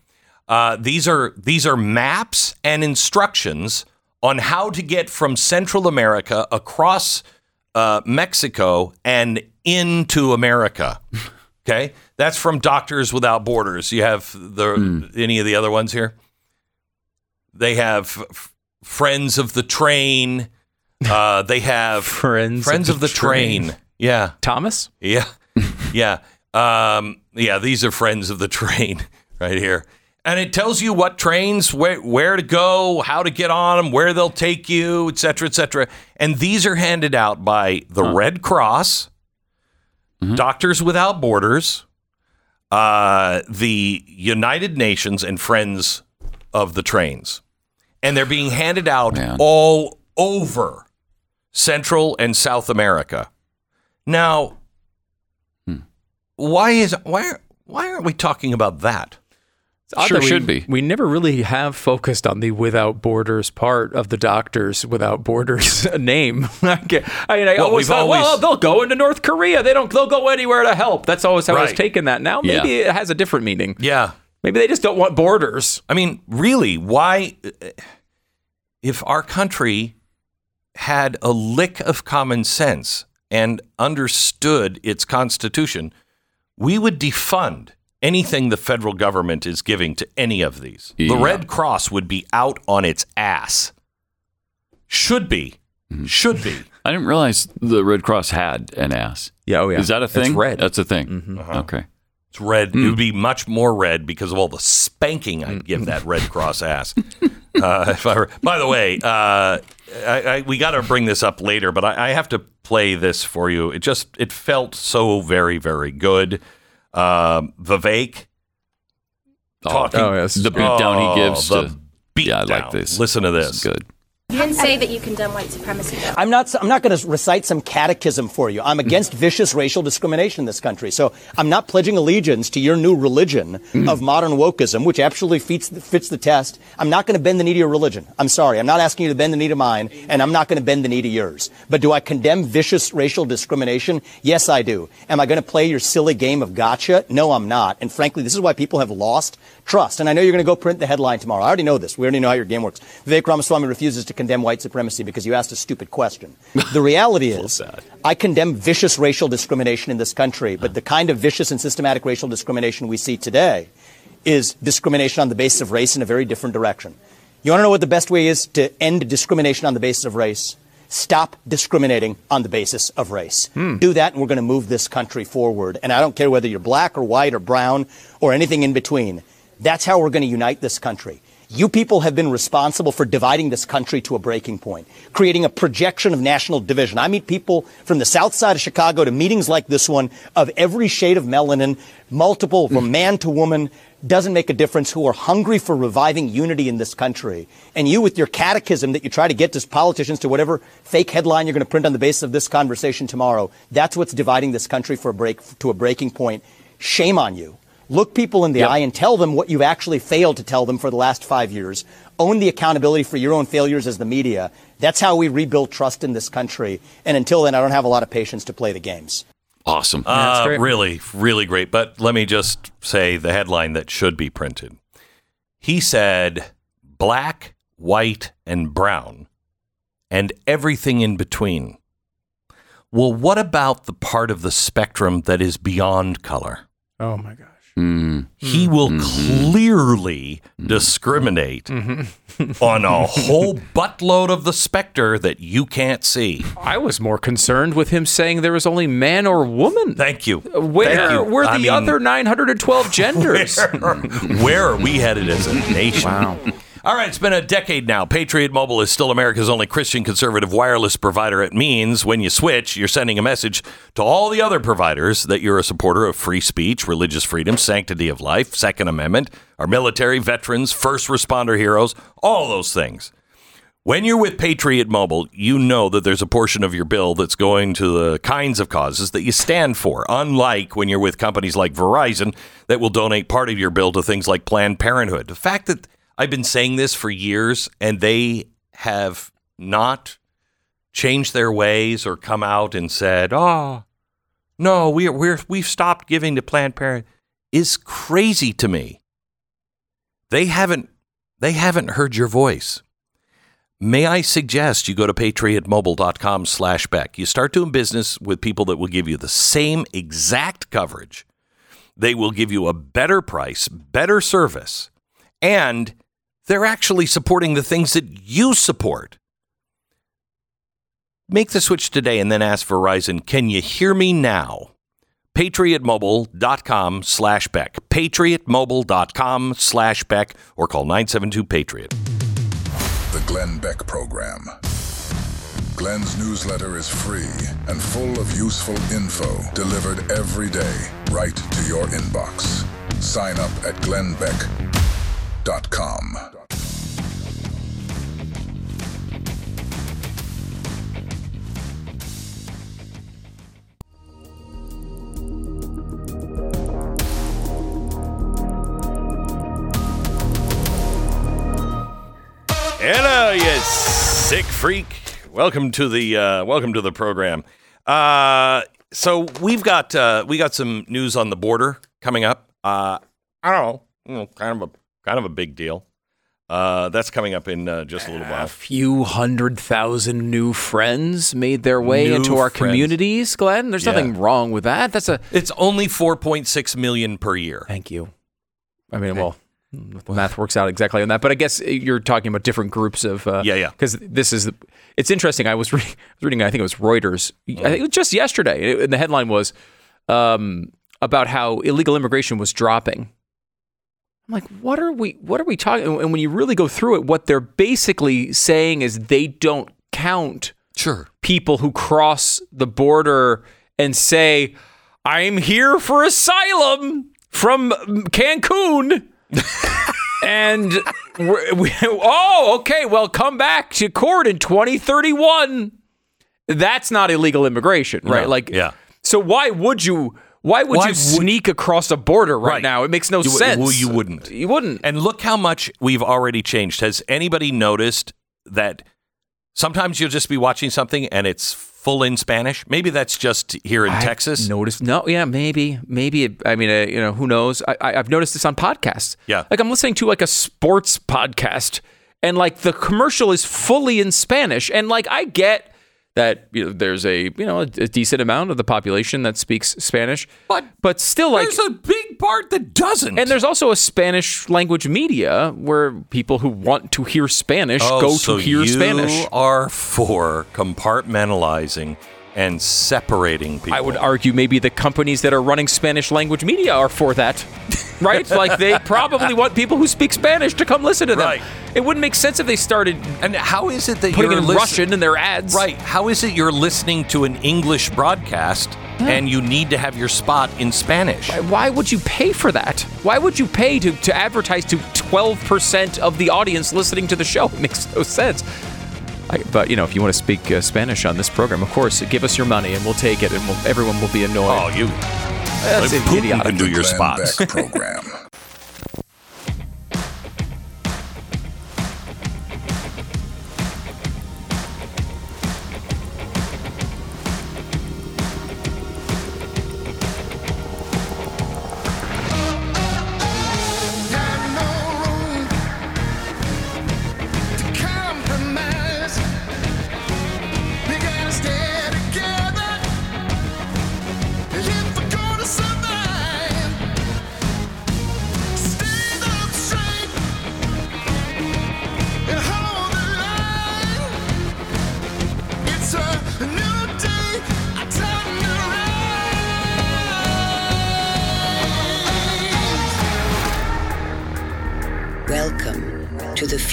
Uh, these are these are maps and instructions on how to get from Central America across uh, Mexico and into America. Okay, that's from Doctors Without Borders. You have the any of the other ones here? They have f- Friends of the Train. Uh, they have Friends of Friends the of the Train. Train. Yeah, Thomas? yeah, yeah, um, yeah. These are friends of the train right here, and it tells you what trains, where where to go, how to get on them, where they'll take you, et cetera, et cetera. And these are handed out by the Red Cross, Doctors Without Borders, uh, the United Nations, and Friends of the Trains, and they're being handed out Man. all over Central and South America. Now, why is why why aren't we talking about that? Sure that we- should be. We never really have focused on the without borders part of the doctors without borders name. I mean, I Well, always thought, well, they'll go into North Korea. They don't. They'll go anywhere to help. That's always how I was Right. taking that. Now maybe Yeah. it has a different meaning. Yeah, Maybe they just don't want borders. I mean, really, why? If our country had a lick of common sense and understood its constitution, we would defund anything the federal government is giving to any of these. The Red Cross would be out on its ass. Should be. Should be. I didn't realize the Red Cross had an ass. Yeah. Oh yeah. Is that a thing? It's red. That's a thing. Okay. It's red. It would be much more red because of all the spanking I'd give that Red Cross ass. Uh, if I were, by the way, uh, I, I, we got to bring this up later, but I, I have to play this for you. It just it felt so very very good. Um Vivek talking. oh, yes. The beatdown he gives the to. beat Yeah, I like this. Listen to This this. good. You didn't say that you condemn white supremacy, though. I'm not. I'm not going to recite some catechism for you. I'm mm. against vicious racial discrimination in this country. So I'm not pledging allegiance to your new religion mm. of modern wokeism, which absolutely fits fits the test. I'm not going to bend the knee to your religion. I'm sorry. I'm not asking you to bend the knee to mine, and I'm not going to bend the knee to yours. But do I condemn vicious racial discrimination? Yes, I do. Am I going to play your silly game of gotcha? No, I'm not. And frankly, this is why people have lost trust. And I know you're going to go print the headline tomorrow. I already know this. We already know how your game works. Vivek Ramaswamy refuses to condemn white supremacy because you asked a stupid question. The reality is, I condemn vicious racial discrimination in this country, but the kind of vicious and systematic racial discrimination we see today is discrimination on the basis of race in a very different direction. You want to know what the best way is to end discrimination on the basis of race? Stop discriminating on the basis of race. Hmm. Do that, and we're going to move this country forward. And I don't care whether you're black or white or brown or anything in between. That's how we're going to unite this country. You people have been responsible for dividing this country to a breaking point, creating a projection of national division. I meet people from the south side of Chicago to meetings like this one of every shade of melanin, multiple, from mm. man to woman, doesn't make a difference, who are hungry for reviving unity in this country. And you, with your catechism that you try to get to politicians to whatever fake headline you're going to print on the basis of this conversation tomorrow, that's what's dividing this country for a break, to a breaking point. Shame on you. Look people in the eye and tell them what you've actually failed to tell them for the last five years. Own the accountability for your own failures as the media. That's how we rebuild trust in this country. And until then, I don't have a lot of patience to play the games. Awesome. Uh, great. really, really great. But let me just say the headline that should be printed. He said, black, white, and brown, and everything in between. Well, what about the part of the spectrum that is beyond color? Oh my gosh. He will mm-hmm. clearly mm-hmm. discriminate mm-hmm. on a whole buttload of the specter that you can't see. I was more concerned with him saying there was only man or woman. Thank you. Where Thank you. were the I mean, other 912 genders? Where, where are we headed as a nation? Wow. All right, it's been a decade now. Patriot Mobile is still America's only Christian conservative wireless provider. It means when you switch, you're sending a message to all the other providers that you're a supporter of free speech, religious freedom, sanctity of life, Second Amendment, our military, veterans, first responder heroes, all those things. When you're with Patriot Mobile, you know that there's a portion of your bill that's going to the kinds of causes that you stand for, unlike when you're with companies like Verizon that will donate part of your bill to things like Planned Parenthood. The fact that I've been saying this for years and they have not changed their ways or come out and said, "Oh, no, we're we're we've stopped giving to Planned Parenthood," is crazy to me. They haven't they haven't heard your voice. May I suggest you go to patriotmobile.com slash Beck. You start doing business with people that will give you the same exact coverage. They will give you a better price, better service, and they're actually supporting the things that you support. Make the switch today and then ask Verizon, can you hear me now? patriotmobile.com slash Beck. patriotmobile.com slash Beck or call 972-PATRIOT. The Glenn Beck Program. Glenn's newsletter is free and full of useful info delivered every day right to your inbox. Sign up at glennbeck.com. Hello, you sick freak. Welcome to the uh, welcome to the program. Uh, so we've got uh, we got some news on the border coming up. Uh, I don't know, you know, kind of a kind of a big deal. Uh, that's coming up in uh, just a little while. A few hundred thousand new friends made their way New into our friends. communities, Glenn. There's Yeah. nothing wrong with that. That's a It's only 4.6 million per year. thank you. I mean, well, the math works out exactly on that. But I guess you're talking about different groups of uh, Yeah, yeah. Because this is it's interesting. I was reading, I reading. I think it was Reuters. I think it was just yesterday, and the headline was. Um, about how illegal immigration was dropping. I'm like, what are we what are we talking and when you really go through it what they're basically saying is they don't count Sure. people who cross the border and say, I'm here for asylum from Cancun. and we're, we, oh, okay, well, come back to court in 2031. That's not illegal immigration, right? No, like, yeah. So why would you? Why would Why you would- sneak across a border right, Right. now? It makes no You- sense. well, you wouldn't. You wouldn't. And look how much we've already changed. Has anybody noticed that sometimes you'll just be watching something and it's full in Spanish? Maybe that's just here in Texas. Noticed? No, yeah, maybe, maybe. It, I mean, uh, you know, who knows? I, I, I've noticed this on podcasts. Yeah. like I'm listening to like a sports podcast, and like the commercial is fully in Spanish, and like I get that you know, there's a you know a, a decent amount of the population that speaks Spanish, But but still like. There's a big part that doesn't. and there's also a Spanish language media where people who want to hear Spanish oh, go so to hear you Spanish. are for compartmentalizing and separating people. I would argue maybe the companies that are running Spanish language media are for that. Right? like they probably want people who speak Spanish to come listen to them. Right. It wouldn't make sense if they started And how is it that putting you're in listen- Russian in their ads. Right. How is it you're listening to an English broadcast and you need to have your spot in Spanish? Why would you pay for that? Why would you pay to, to advertise to 12% of the audience listening to the show? It makes no sense. I, but, you know, if you want to speak uh, Spanish on this program, of course, give us your money and we'll take it and we'll, everyone will be annoyed. Oh, you. That's Putin idiotic. can do your Glenn spots. Program.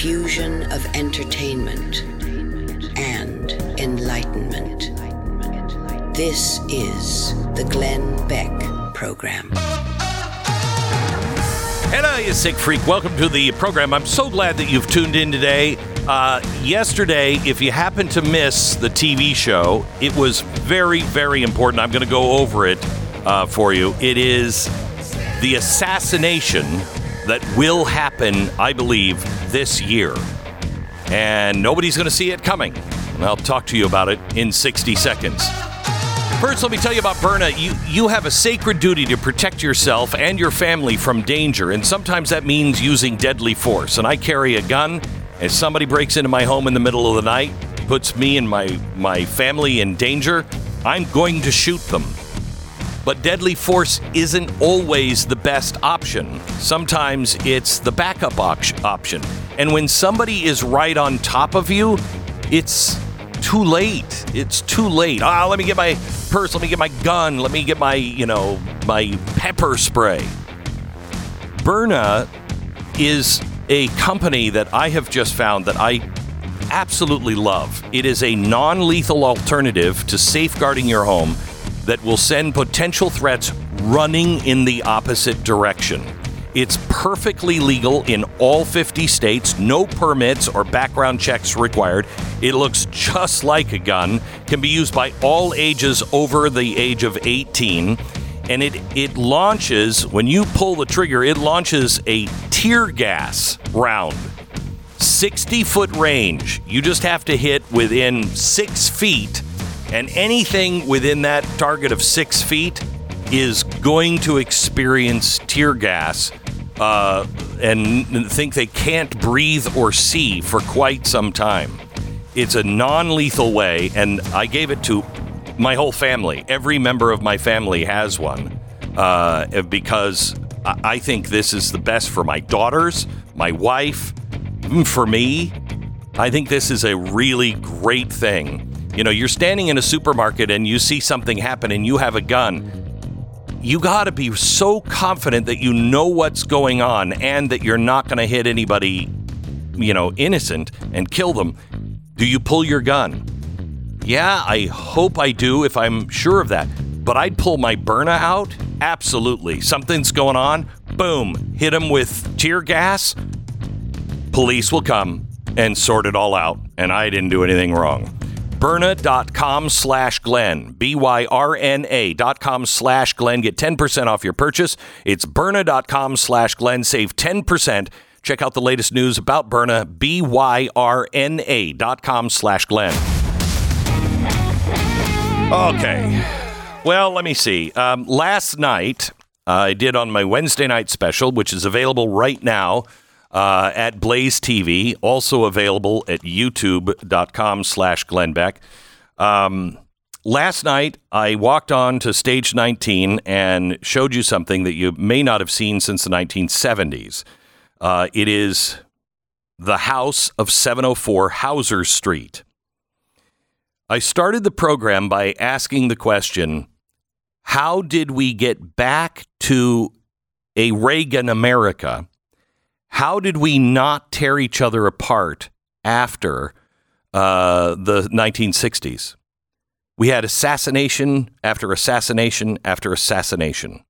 Fusion of entertainment and enlightenment. This is the Glenn Beck Program. Hello, you sick freak. Welcome to the program. I'm so glad that you've tuned in today. Uh, yesterday, if you happen to miss the TV show, it was very, very important. I'm going to go over it uh, for you. It is the assassination that will happen, I believe, this year. And nobody's going to see it coming. And I'll talk to you about it in 60 seconds. First, let me tell you about Byrna. You you have a sacred duty to protect yourself and your family from danger, and sometimes that means using deadly force. And I carry a gun. If somebody breaks into my home in the middle of the night, puts me and my my family in danger, I'm going to shoot them. But deadly force isn't always the best option. Sometimes it's the backup option. And when somebody is right on top of you, it's too late. It's too late. Ah, let me get my purse, let me get my gun, let me get my, you know, my pepper spray. Byrna is a company that I have just found that I absolutely love. It is a non lethal alternative to safeguarding your home that will send potential threats running in the opposite direction. It's perfectly legal in all 50 states, no permits or background checks required. It looks just like a gun, can be used by all ages over the age of 18, and it, it launches, when you pull the trigger, it launches a tear gas round 60 foot range. You just have to hit within six feet, and anything within that target of six feet is going to experience tear gas uh, and think they can't breathe or see for quite some time. It's a non lethal way, and I gave it to my whole family. Every member of my family has one uh, because I think this is the best for my daughters, my wife, Mm, for me, I think this is a really great thing. You know, you're standing in a supermarket and you see something happen and you have a gun. you got to be so confident that you know what's going on and that you're not going to hit anybody, you know, innocent and kill them. Do you pull your gun? Yeah, I hope I do if I'm sure of that. But I'd pull my Byrna out? Absolutely. Something's going on. Boom. Hit him with tear gas. Police will come and sort it all out. And I didn't do anything wrong. Byrna.com slash Glenn. B Y R N A dot com slash Glenn. Get 10% off your purchase. It's Byrna.com slash Glenn. Save 10%. Check out the latest news about Byrna. B Y R N A dot com slash Glenn. Okay. Well, let me see. Um, last night, I did on my Wednesday night special, which is available right now uh, at Blaze TV, also available at youtube.com slash Glenn Beck. Um, last night, I walked on to stage 19 and showed you something that you may not have seen since the 1970s. Uh, it is the house of 704 Hauser Street. I started the program by asking the question How did we get back to a Reagan America? How did we not tear each other apart after uh, the 1960s? We had assassination after assassination after assassination.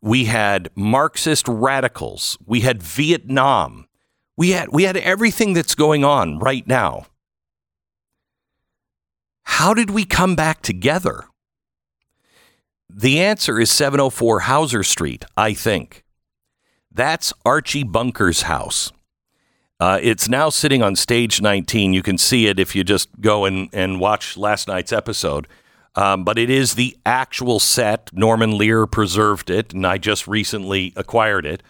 We had Marxist radicals. We had Vietnam. We had, we had everything that's going on right now. How did we come back together? The answer is 704 Hauser Street, I think. That's Archie Bunker's house. Uh, it's now sitting on stage 19. You can see it if you just go and, and watch last night's episode. Um, but it is the actual set. Norman Lear preserved it, and I just recently acquired it.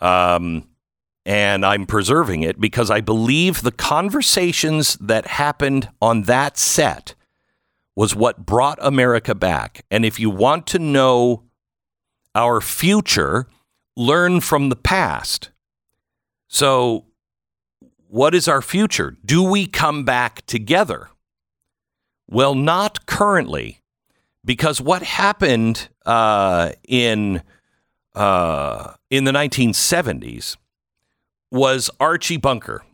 Um, and I'm preserving it because I believe the conversations that happened on that set was what brought America back. And if you want to know our future, learn from the past. So, what is our future? Do we come back together? Well, not currently, because what happened uh, in uh, in the 1970s was Archie Bunker.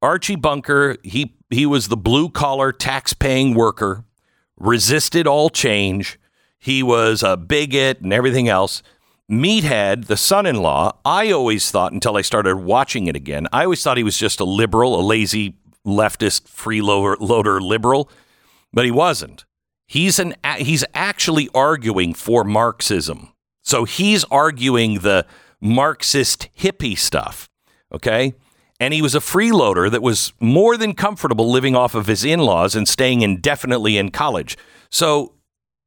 Archie Bunker, he he was the blue collar tax paying worker, resisted all change. He was a bigot and everything else. Meathead, the son in law, I always thought until I started watching it again, I always thought he was just a liberal, a lazy leftist freeloader liberal, but he wasn't. He's an he's actually arguing for Marxism. So he's arguing the Marxist hippie stuff, okay? And he was a freeloader that was more than comfortable living off of his in-laws and staying indefinitely in college. So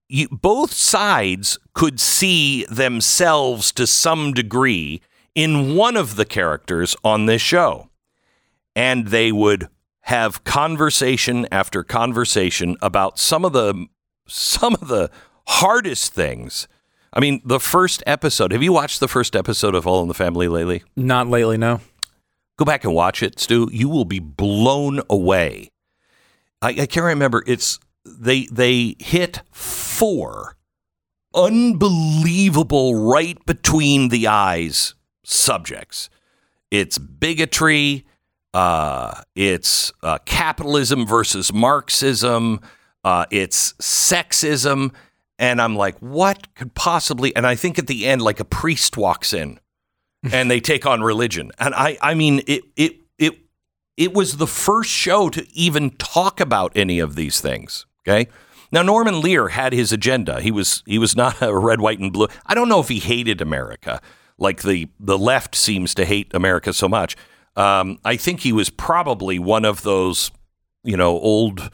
you, both sides could see themselves to some degree in one of the characters on this show. And they would have conversation after conversation about some of the some of the hardest things. I mean, the first episode. Have you watched the first episode of All in the Family lately? Not lately, no. Go back and watch it, Stu. You will be blown away. I, I can't remember. It's they they hit four unbelievable right between the eyes subjects. It's bigotry. Uh, it's uh, capitalism versus Marxism. Uh, it's sexism. And I'm like, what could possibly? And I think at the end, like a priest walks in and they take on religion. And I, I mean, it, it, it, it was the first show to even talk about any of these things. Okay. Now Norman Lear had his agenda. He was he was not a red, white, and blue. I don't know if he hated America like the the left seems to hate America so much. Um, I think he was probably one of those, you know, old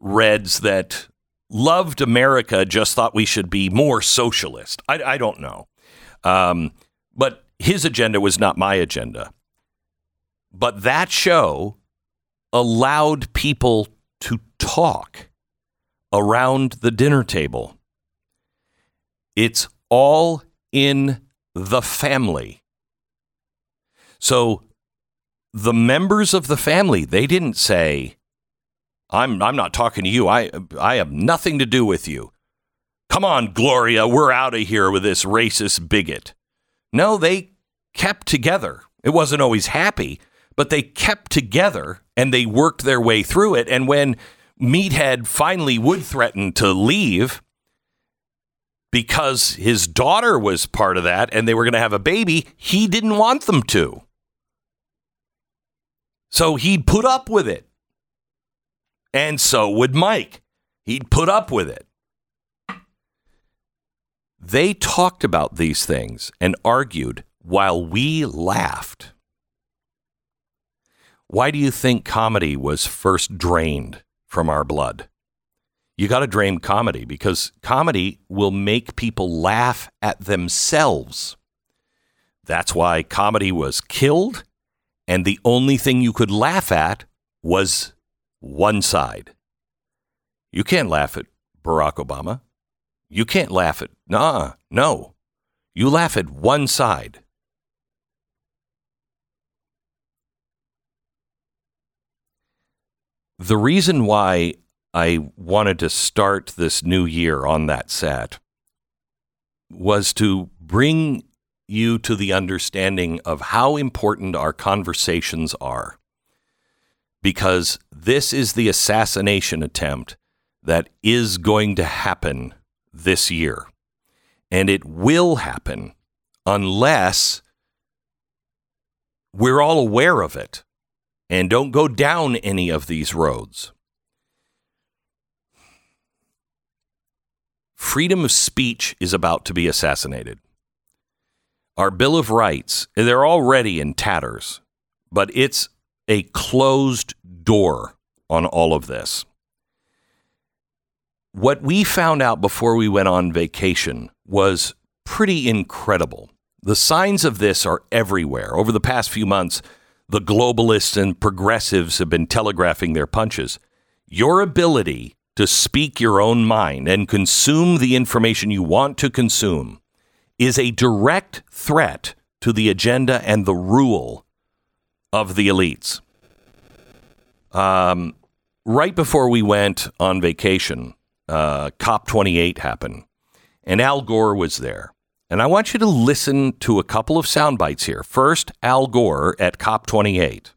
Reds that loved America, just thought we should be more socialist. I, I don't know. Um, but his agenda was not my agenda. But that show allowed people to talk around the dinner table. It's all in the family. So the members of the family, they didn't say, I'm, I'm not talking to you. I, I have nothing to do with you. Come on, Gloria, we're out of here with this racist bigot. No, they kept together. It wasn't always happy, but they kept together and they worked their way through it. And when Meathead finally would threaten to leave because his daughter was part of that and they were going to have a baby, he didn't want them to. So he'd put up with it. And so would Mike. He'd put up with it. They talked about these things and argued while we laughed. Why do you think comedy was first drained from our blood? You got to drain comedy because comedy will make people laugh at themselves. That's why comedy was killed, and the only thing you could laugh at was one side. You can't laugh at Barack Obama. You can't laugh at, nah, no. You laugh at one side. The reason why I wanted to start this new year on that set was to bring you to the understanding of how important our conversations are. Because this is the assassination attempt that is going to happen this year. And it will happen unless we're all aware of it and don't go down any of these roads. Freedom of speech is about to be assassinated. Our Bill of Rights, they're already in tatters, but it's a closed door on all of this. What we found out before we went on vacation was pretty incredible. The signs of this are everywhere. Over the past few months, the globalists and progressives have been telegraphing their punches. Your ability to speak your own mind and consume the information you want to consume is a direct threat to the agenda and the rule of the elites. Um, right before we went on vacation, uh, COP28 happened, and Al Gore was there. And I want you to listen to a couple of sound bites here. First, Al Gore at COP28.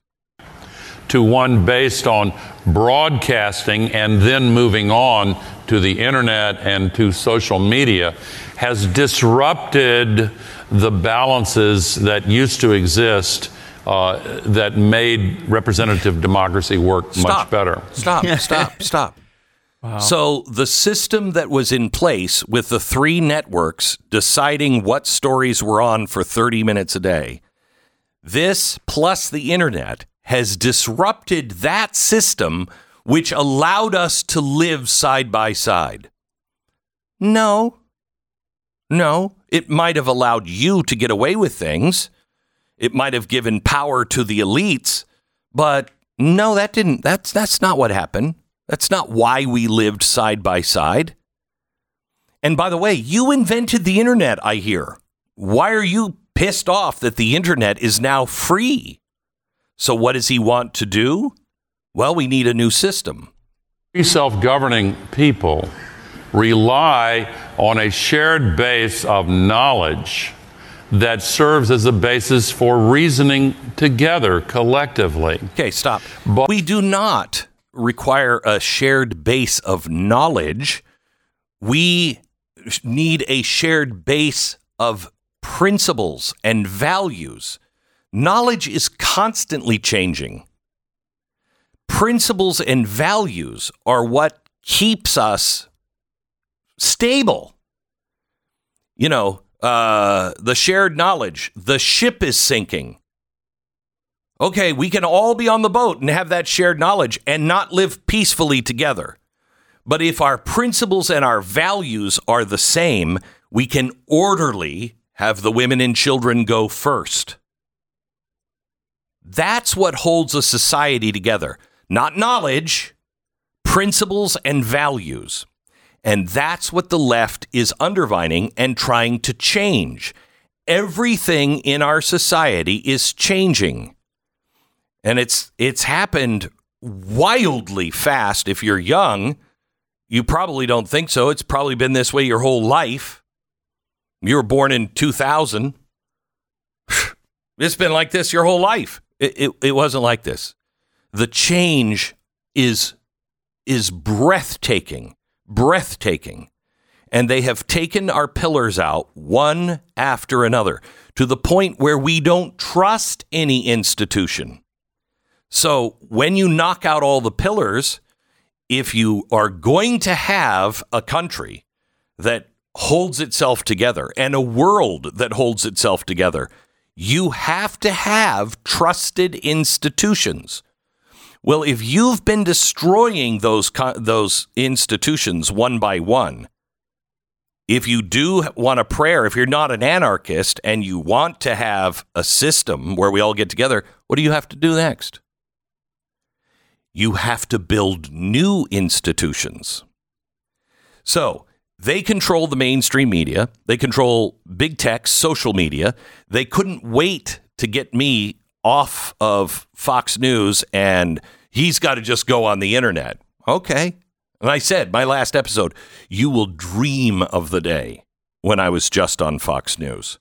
to one based on broadcasting and then moving on to the internet and to social media has disrupted the balances that used to exist uh, that made representative democracy work much Stop. better. Stop, stop, stop. So the system that was in place with the three networks deciding what stories were on for 30 minutes a day, this plus the internet has disrupted that system which allowed us to live side by side. No. No, it might have allowed you to get away with things. It might have given power to the elites, but no, that didn't that's that's not what happened. That's not why we lived side by side. And by the way, you invented the internet, I hear. Why are you pissed off that the internet is now free? So, what does he want to do? Well, we need a new system. Self governing people rely on a shared base of knowledge that serves as a basis for reasoning together collectively. Okay, stop. But we do not require a shared base of knowledge. We need a shared base of principles and values. Knowledge is constantly changing. Principles and values are what keeps us stable. You know, uh, the shared knowledge, the ship is sinking. Okay, we can all be on the boat and have that shared knowledge and not live peacefully together. But if our principles and our values are the same, we can orderly have the women and children go first. That's what holds a society together, not knowledge, principles and values. And that's what the left is undermining and trying to change. Everything in our society is changing. And it's it's happened wildly fast if you're young. You probably don't think so. It's probably been this way your whole life. You were born in 2000. It's been like this your whole life. It, it, it wasn't like this. The change is is breathtaking, breathtaking. And they have taken our pillars out one after another to the point where we don't trust any institution. So when you knock out all the pillars, if you are going to have a country that holds itself together and a world that holds itself together, you have to have trusted institutions. Well, if you've been destroying those those institutions one by one, if you do want a prayer, if you're not an anarchist and you want to have a system where we all get together, what do you have to do next? You have to build new institutions. So they control the mainstream media, they control big tech, social media. They couldn't wait to get me off of Fox News and he's got to just go on the internet. Okay. And I said, my last episode, you will dream of the day when I was just on Fox News.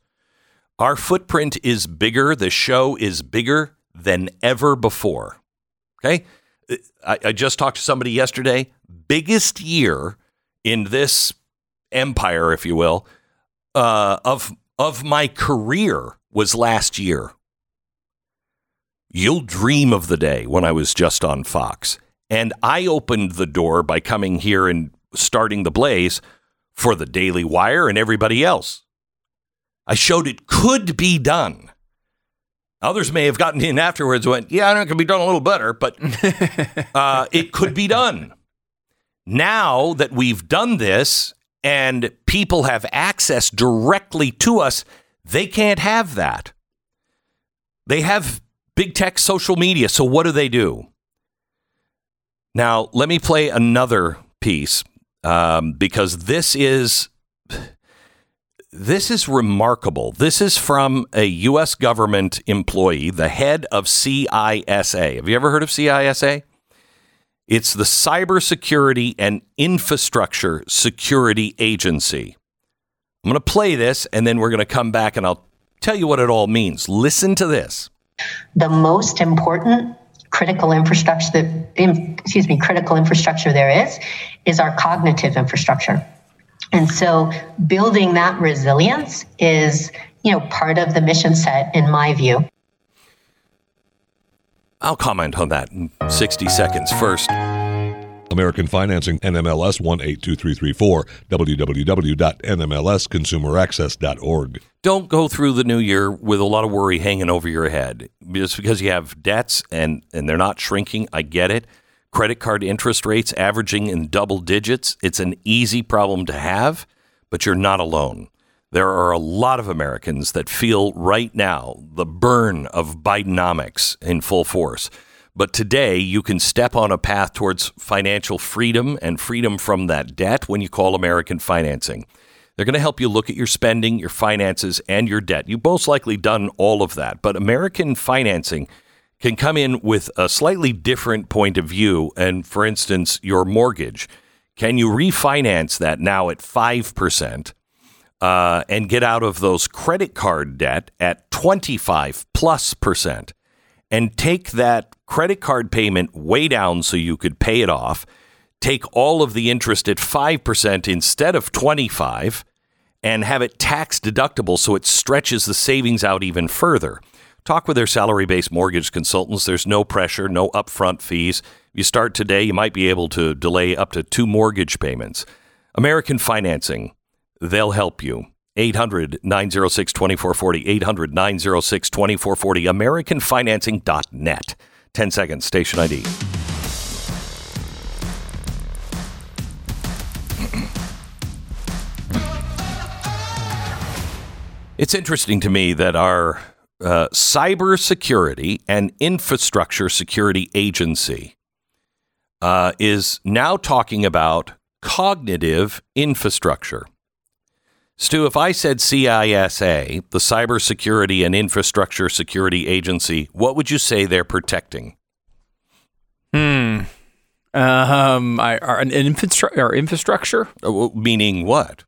Our footprint is bigger, the show is bigger than ever before. Okay. I, I just talked to somebody yesterday. Biggest year in this empire, if you will, uh, of of my career was last year. You'll dream of the day when I was just on Fox. And I opened the door by coming here and starting the blaze for the Daily Wire and everybody else. I showed it could be done. Others may have gotten in afterwards and went, yeah, I know it could be done a little better, but uh, it could be done. Now that we've done this and people have access directly to us, they can't have that. They have big tech social media. So what do they do? Now, let me play another piece um, because this is this is remarkable. This is from a U.S. government employee, the head of CISA. Have you ever heard of CISA? It's the Cybersecurity and Infrastructure Security Agency. I'm going to play this and then we're going to come back and I'll tell you what it all means. Listen to this. the most important critical infrastructure that excuse me critical infrastructure there is is our cognitive infrastructure and so building that resilience is you know part of the mission set in my view I'll comment on that in 60 seconds. First, American Financing, NMLS 182334, www.nmlsconsumeraccess.org. don't go through the new year with a lot of worry hanging over your head. Just because you have debts and, and they're not shrinking, I get it. Credit card interest rates averaging in double digits, it's an easy problem to have, but you're not alone. There are a lot of Americans that feel right now the burn of Bidenomics in full force. But today, you can step on a path towards financial freedom and freedom from that debt when you call American Financing. They're going to help you look at your spending, your finances, and your debt. You've most likely done all of that, but American Financing can come in with a slightly different point of view. And for instance, your mortgage. Can you refinance that now at 5%? uh, and get out of those credit card debt at 25 plus percent and take that credit card payment way down so you could pay it off take all of the interest at 5% instead of 25 and have it tax deductible so it stretches the savings out even further talk with their salary-based mortgage consultants there's no pressure no upfront fees if you start today you might be able to delay up to two mortgage payments american financing They'll help you. 800 906 2440. 800 906 2440. AmericanFinancing.net. 10 seconds, station ID. It's interesting to me that our uh, cybersecurity and infrastructure security agency uh, is now talking about cognitive infrastructure. Stu, if I said CISA, the Cybersecurity and Infrastructure Security Agency, what would you say they're protecting? Hmm. Um, I, our, an infrastru- our infrastructure. Uh, Meaning what?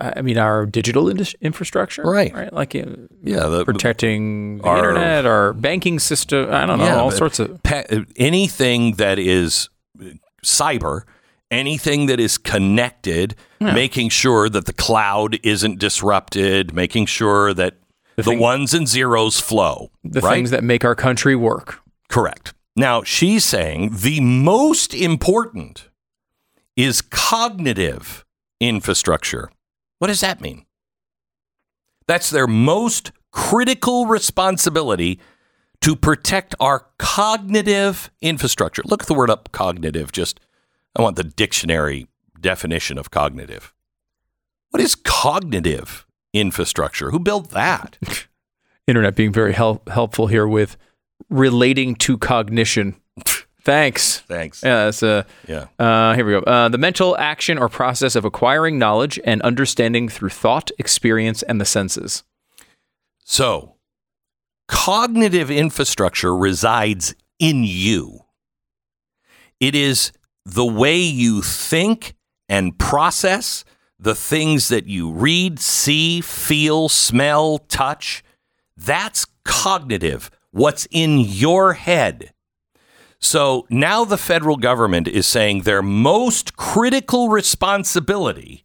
I mean, our digital infrastructure, Right. Right, like uh, Yeah, the- protecting the our- internet, our banking system. I don't know, all sorts of. pa- anything that is cyber, anything that is connected, Yeah. making sure that the cloud isn't disrupted, making sure that the, thing- ones and zeros flow. The right? things that make our country work. Correct. Now, she's saying the most important is cognitive infrastructure. What does that mean? That's their most critical responsibility to protect our cognitive infrastructure. Look the word up cognitive. Just, I want the dictionary definition of cognitive. What is cognitive infrastructure? Who built that? Internet being very help, helpful here with relating to cognition. Thanks. Thanks. Yeah, that's uh, Yeah. Uh, here we go. Uh, the mental action or process of acquiring knowledge and understanding through thought, experience, and the senses. So, cognitive infrastructure resides in you. It is the way you think and process the things that you read, see, feel, smell, touch. That's cognitive, what's in your head. So now the federal government is saying their most critical responsibility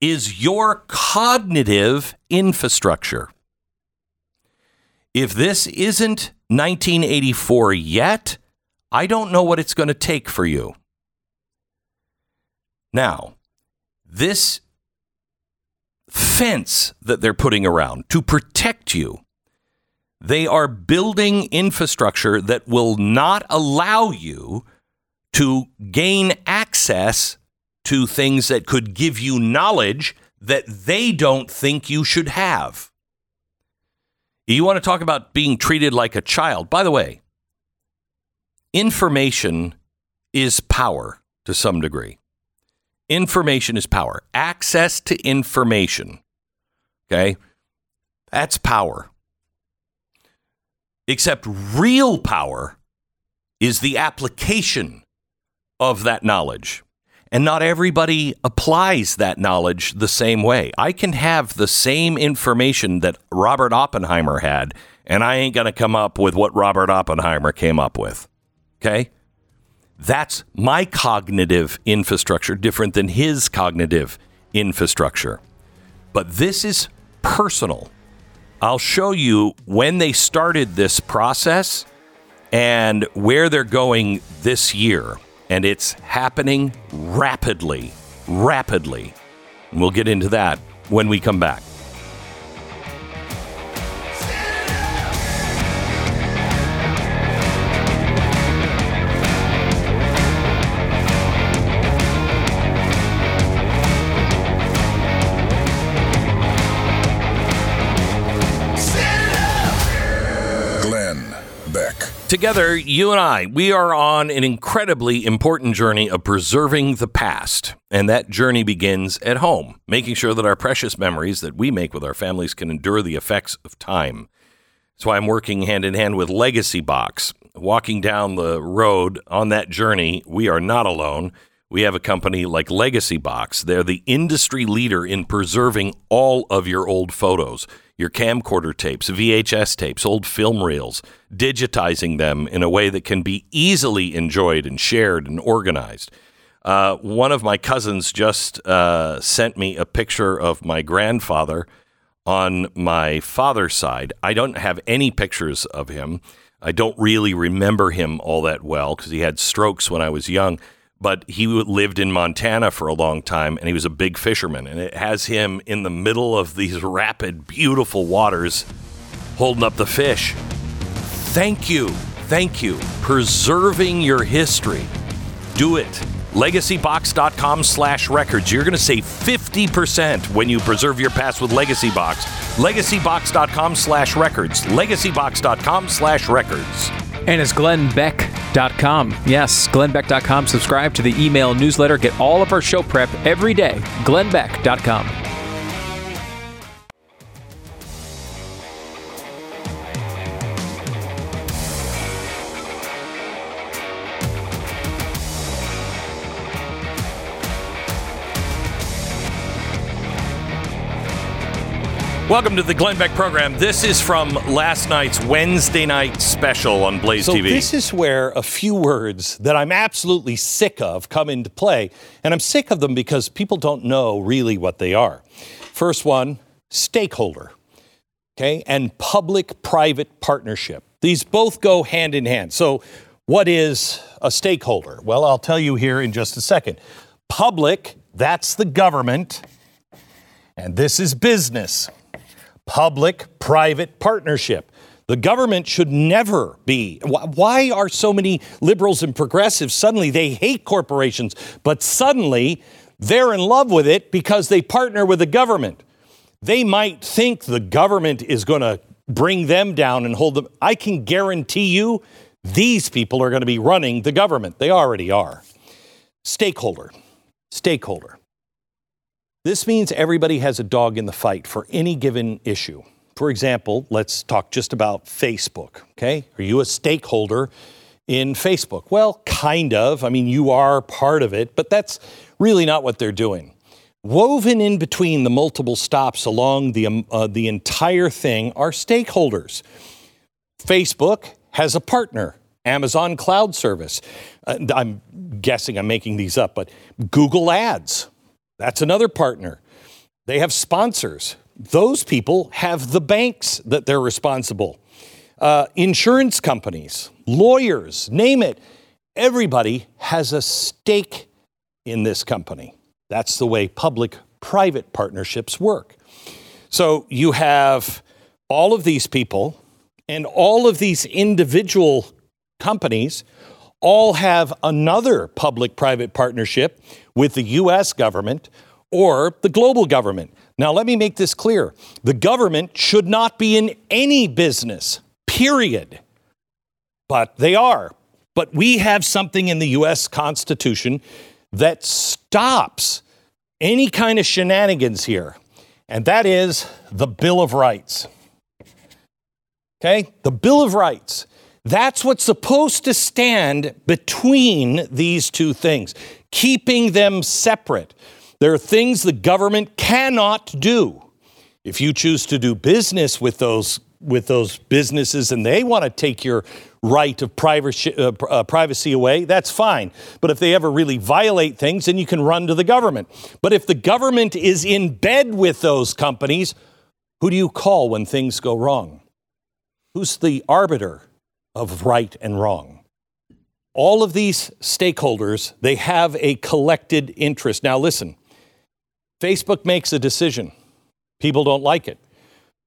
is your cognitive infrastructure. If this isn't 1984 yet, I don't know what it's going to take for you. Now, this fence that they're putting around to protect you, they are building infrastructure that will not allow you to gain access to things that could give you knowledge that they don't think you should have. You want to talk about being treated like a child. By the way, information is power to some degree. Information is power. Access to information. Okay? That's power. Except real power is the application of that knowledge. And not everybody applies that knowledge the same way. I can have the same information that Robert Oppenheimer had, and I ain't going to come up with what Robert Oppenheimer came up with. Okay? That's my cognitive infrastructure, different than his cognitive infrastructure. But this is personal. I'll show you when they started this process and where they're going this year. And it's happening rapidly, rapidly. And we'll get into that when we come back. Together, you and I, we are on an incredibly important journey of preserving the past. And that journey begins at home, making sure that our precious memories that we make with our families can endure the effects of time. That's why I'm working hand in hand with Legacy Box. Walking down the road on that journey, we are not alone. We have a company like Legacy Box. They're the industry leader in preserving all of your old photos, your camcorder tapes, VHS tapes, old film reels, digitizing them in a way that can be easily enjoyed and shared and organized. Uh, one of my cousins just uh, sent me a picture of my grandfather on my father's side. I don't have any pictures of him. I don't really remember him all that well because he had strokes when I was young. But he lived in Montana for a long time and he was a big fisherman. And it has him in the middle of these rapid, beautiful waters holding up the fish. Thank you. Thank you. Preserving your history. Do it. LegacyBox.com slash records. You're going to save 50% when you preserve your past with Legacy Box. LegacyBox.com slash records. LegacyBox.com slash records. And it's glennbeck.com. Yes, glennbeck.com. Subscribe to the email newsletter. Get all of our show prep every day. glennbeck.com. Welcome to the Glenn Beck program. This is from last night's Wednesday night special on Blaze So TV. this is where a few words that I'm absolutely sick of come into play, and I'm sick of them because people don't know really what they are. First one, stakeholder, okay, and public-private partnership. These both go hand in hand. So, what is a stakeholder? Well, I'll tell you here in just a second. Public, that's the government, and this is business public private partnership. The government should never be. Why are so many liberals and progressives suddenly they hate corporations, but suddenly they're in love with it because they partner with the government? They might think the government is going to bring them down and hold them. I can guarantee you these people are going to be running the government. They already are. Stakeholder. Stakeholder. This means everybody has a dog in the fight for any given issue. For example, let's talk just about Facebook. Okay. Are you a stakeholder in Facebook? Well, kind of. I mean, you are part of it, but that's really not what they're doing. Woven in between the multiple stops along the, um, uh, the entire thing are stakeholders. Facebook has a partner, Amazon Cloud Service. Uh, I'm guessing I'm making these up, but Google Ads, that's another partner. They have sponsors. Those people have the banks that they're responsible, uh, insurance companies, lawyers, name it. Everybody has a stake in this company. That's the way public private partnerships work. So you have all of these people and all of these individual companies all have another public private partnership with the US government or the global government. Now, let me make this clear the government should not be in any business, period. But they are. But we have something in the US Constitution that stops any kind of shenanigans here, and that is the Bill of Rights. Okay? The Bill of Rights. That's what's supposed to stand between these two things, keeping them separate. There are things the government cannot do. If you choose to do business with those with those businesses and they want to take your right of privacy, uh, uh, privacy away, that's fine. But if they ever really violate things, then you can run to the government. But if the government is in bed with those companies, who do you call when things go wrong? Who's the arbiter of right and wrong? All of these stakeholders, they have a collected interest. Now, listen Facebook makes a decision, people don't like it.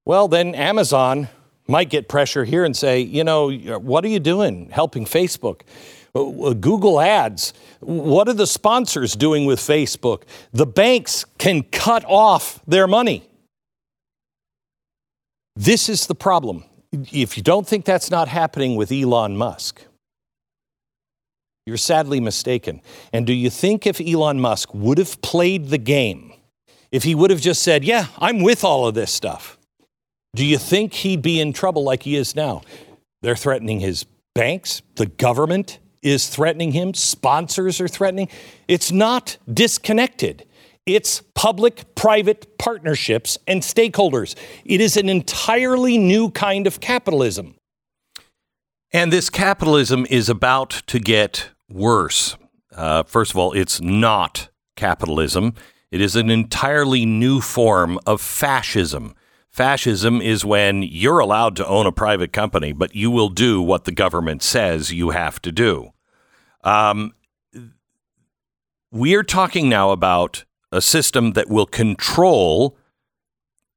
Well, then Amazon might get pressure here and say, you know, what are you doing helping Facebook? Uh, Google Ads, what are the sponsors doing with Facebook? The banks can cut off their money. This is the problem. If you don't think that's not happening with Elon Musk, you're sadly mistaken. And do you think if Elon Musk would have played the game, if he would have just said, Yeah, I'm with all of this stuff, do you think he'd be in trouble like he is now? They're threatening his banks, the government is threatening him, sponsors are threatening. It's not disconnected. It's public private partnerships and stakeholders. It is an entirely new kind of capitalism. And this capitalism is about to get worse. Uh, first of all, it's not capitalism, it is an entirely new form of fascism. Fascism is when you're allowed to own a private company, but you will do what the government says you have to do. Um, we're talking now about a system that will control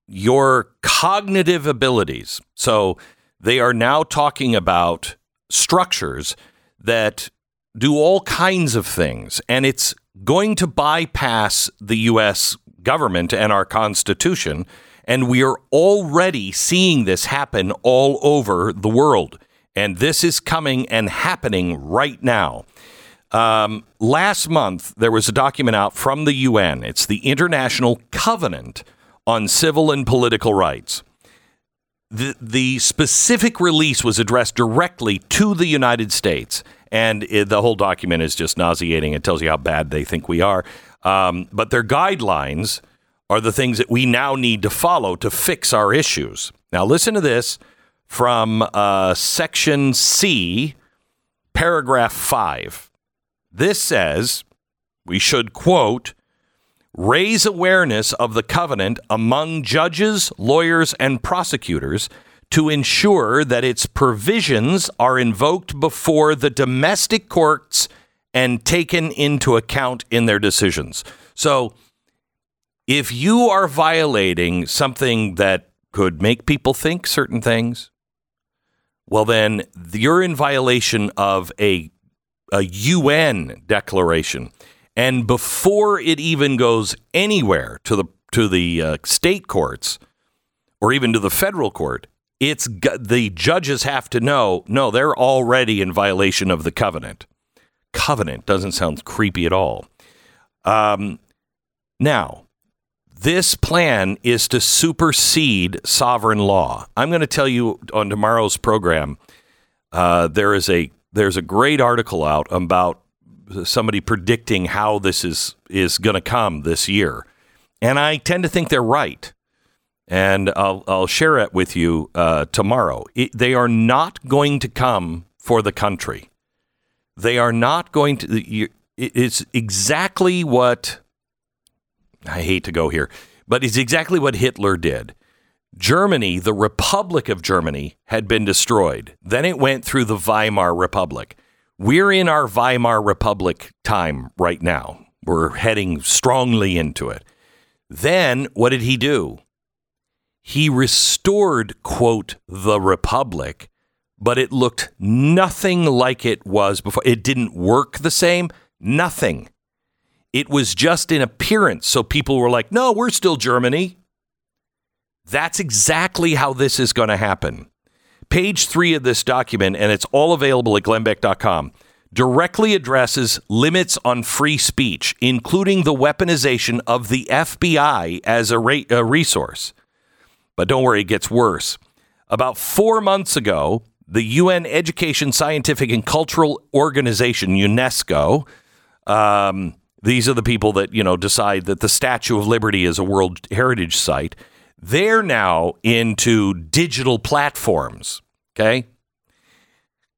your cognitive abilities. So they are now talking about structures that do all kinds of things, and it's going to bypass the U.S. government and our Constitution. And we are already seeing this happen all over the world. And this is coming and happening right now. Um, last month, there was a document out from the UN. It's the International Covenant on Civil and Political Rights. The, the specific release was addressed directly to the United States, and it, the whole document is just nauseating. It tells you how bad they think we are. Um, but their guidelines are the things that we now need to follow to fix our issues. Now, listen to this from uh, Section C, paragraph 5. This says we should, quote, raise awareness of the covenant among judges, lawyers, and prosecutors to ensure that its provisions are invoked before the domestic courts and taken into account in their decisions. So, if you are violating something that could make people think certain things, well, then you're in violation of a, a UN declaration. And before it even goes anywhere to the to the uh, state courts or even to the federal court, it's the judges have to know. No, they're already in violation of the covenant. Covenant doesn't sound creepy at all. Um, now, this plan is to supersede sovereign law. I'm going to tell you on tomorrow's program. Uh, there is a there's a great article out about somebody predicting how this is is going to come this year, and I tend to think they're right. And I'll I'll share it with you uh, tomorrow. It, they are not going to come for the country. They are not going to. you- it- It's exactly what I hate to go here, but it's exactly what Hitler did. Germany, the Republic of Germany, had been destroyed. Then it went through the Weimar Republic. We're in our Weimar Republic time right now. We're heading strongly into it. Then what did he do? He restored, quote, the Republic, but it looked nothing like it was before. It didn't work the same, nothing. It was just in appearance. So people were like, no, we're still Germany. That's exactly how this is going to happen. Page three of this document, and it's all available at glennbeck.com, directly addresses limits on free speech, including the weaponization of the FBI as a, a resource. But don't worry, it gets worse. About four months ago, the UN Education, Scientific, and Cultural Organization, UNESCO, um, these are the people that you know decide that the Statue of Liberty is a World Heritage Site. They're now into digital platforms. Okay,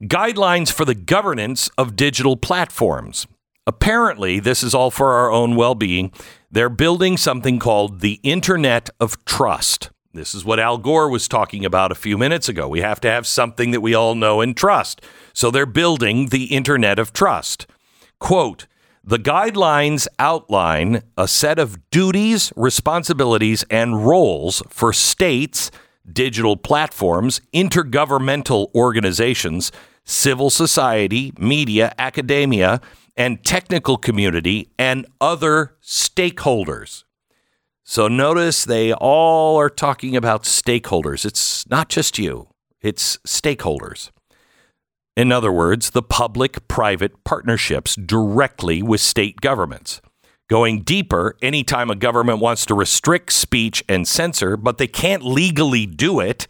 guidelines for the governance of digital platforms. Apparently, this is all for our own well-being. They're building something called the Internet of Trust. This is what Al Gore was talking about a few minutes ago. We have to have something that we all know and trust. So they're building the Internet of Trust. Quote, the guidelines outline a set of duties, responsibilities, and roles for states, digital platforms, intergovernmental organizations, civil society, media, academia, and technical community, and other stakeholders. So notice they all are talking about stakeholders. It's not just you, it's stakeholders. In other words, the public private partnerships directly with state governments. Going deeper, anytime a government wants to restrict speech and censor, but they can't legally do it,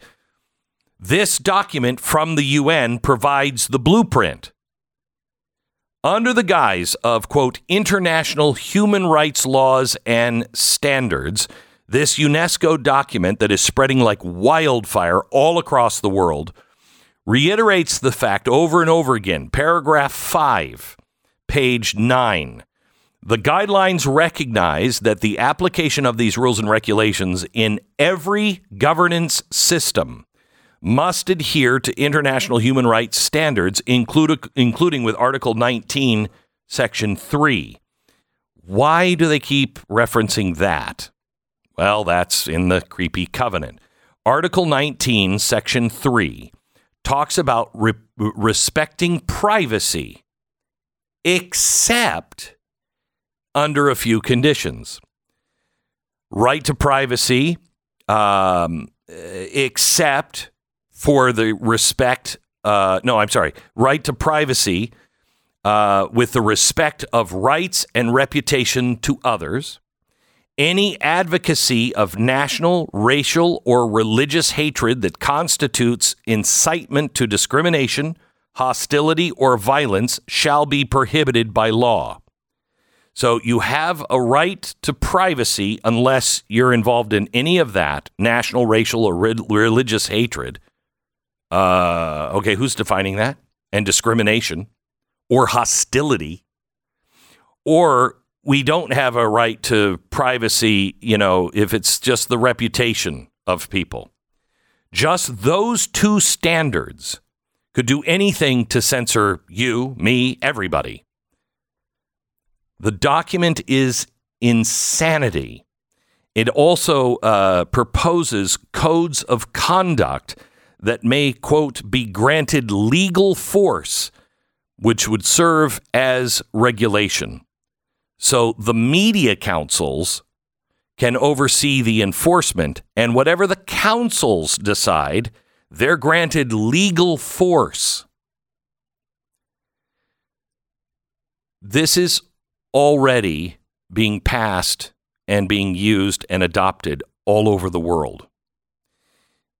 this document from the UN provides the blueprint. Under the guise of, quote, international human rights laws and standards, this UNESCO document that is spreading like wildfire all across the world reiterates the fact over and over again. Paragraph 5, page 9. The guidelines recognize that the application of these rules and regulations in every governance system must adhere to international human rights standards, including with Article 19, Section 3. Why do they keep referencing that? Well, that's in the creepy covenant. Article 19, Section 3 talks about re- respecting privacy, except under a few conditions. Right to privacy, um, except for the respect. Uh, no, I'm sorry. Right to privacy uh, with the respect of rights and reputation to others. Any advocacy of national, racial, or religious hatred that constitutes incitement to discrimination, hostility, or violence shall be prohibited by law. So you have a right to privacy unless you're involved in any of that national, racial, or re- religious hatred. Uh, okay, who's defining that? And discrimination or hostility. Or we don't have a right to privacy, you know, if it's just the reputation of people. Just those two standards could do anything to censor you, me, everybody. The document is insanity. It also uh, proposes codes of conduct that may, quote, be granted legal force, which would serve as regulation. So the media councils can oversee the enforcement, and whatever the councils decide, they're granted legal force. This is already being passed and being used and adopted all over the world.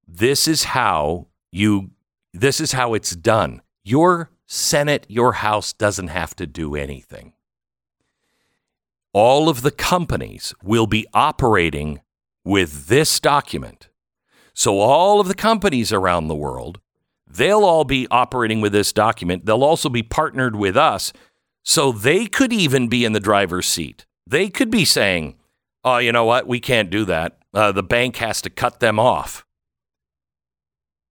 This is how you this is how it's done. Your Senate, your House doesn't have to do anything. All of the companies will be operating with this document. So all of the companies around the world, they'll all be operating with this document. They'll also be partnered with us. So they could even be in the driver's seat. They could be saying, oh, you know what? We can't do that. Uh, the bank has to cut them off.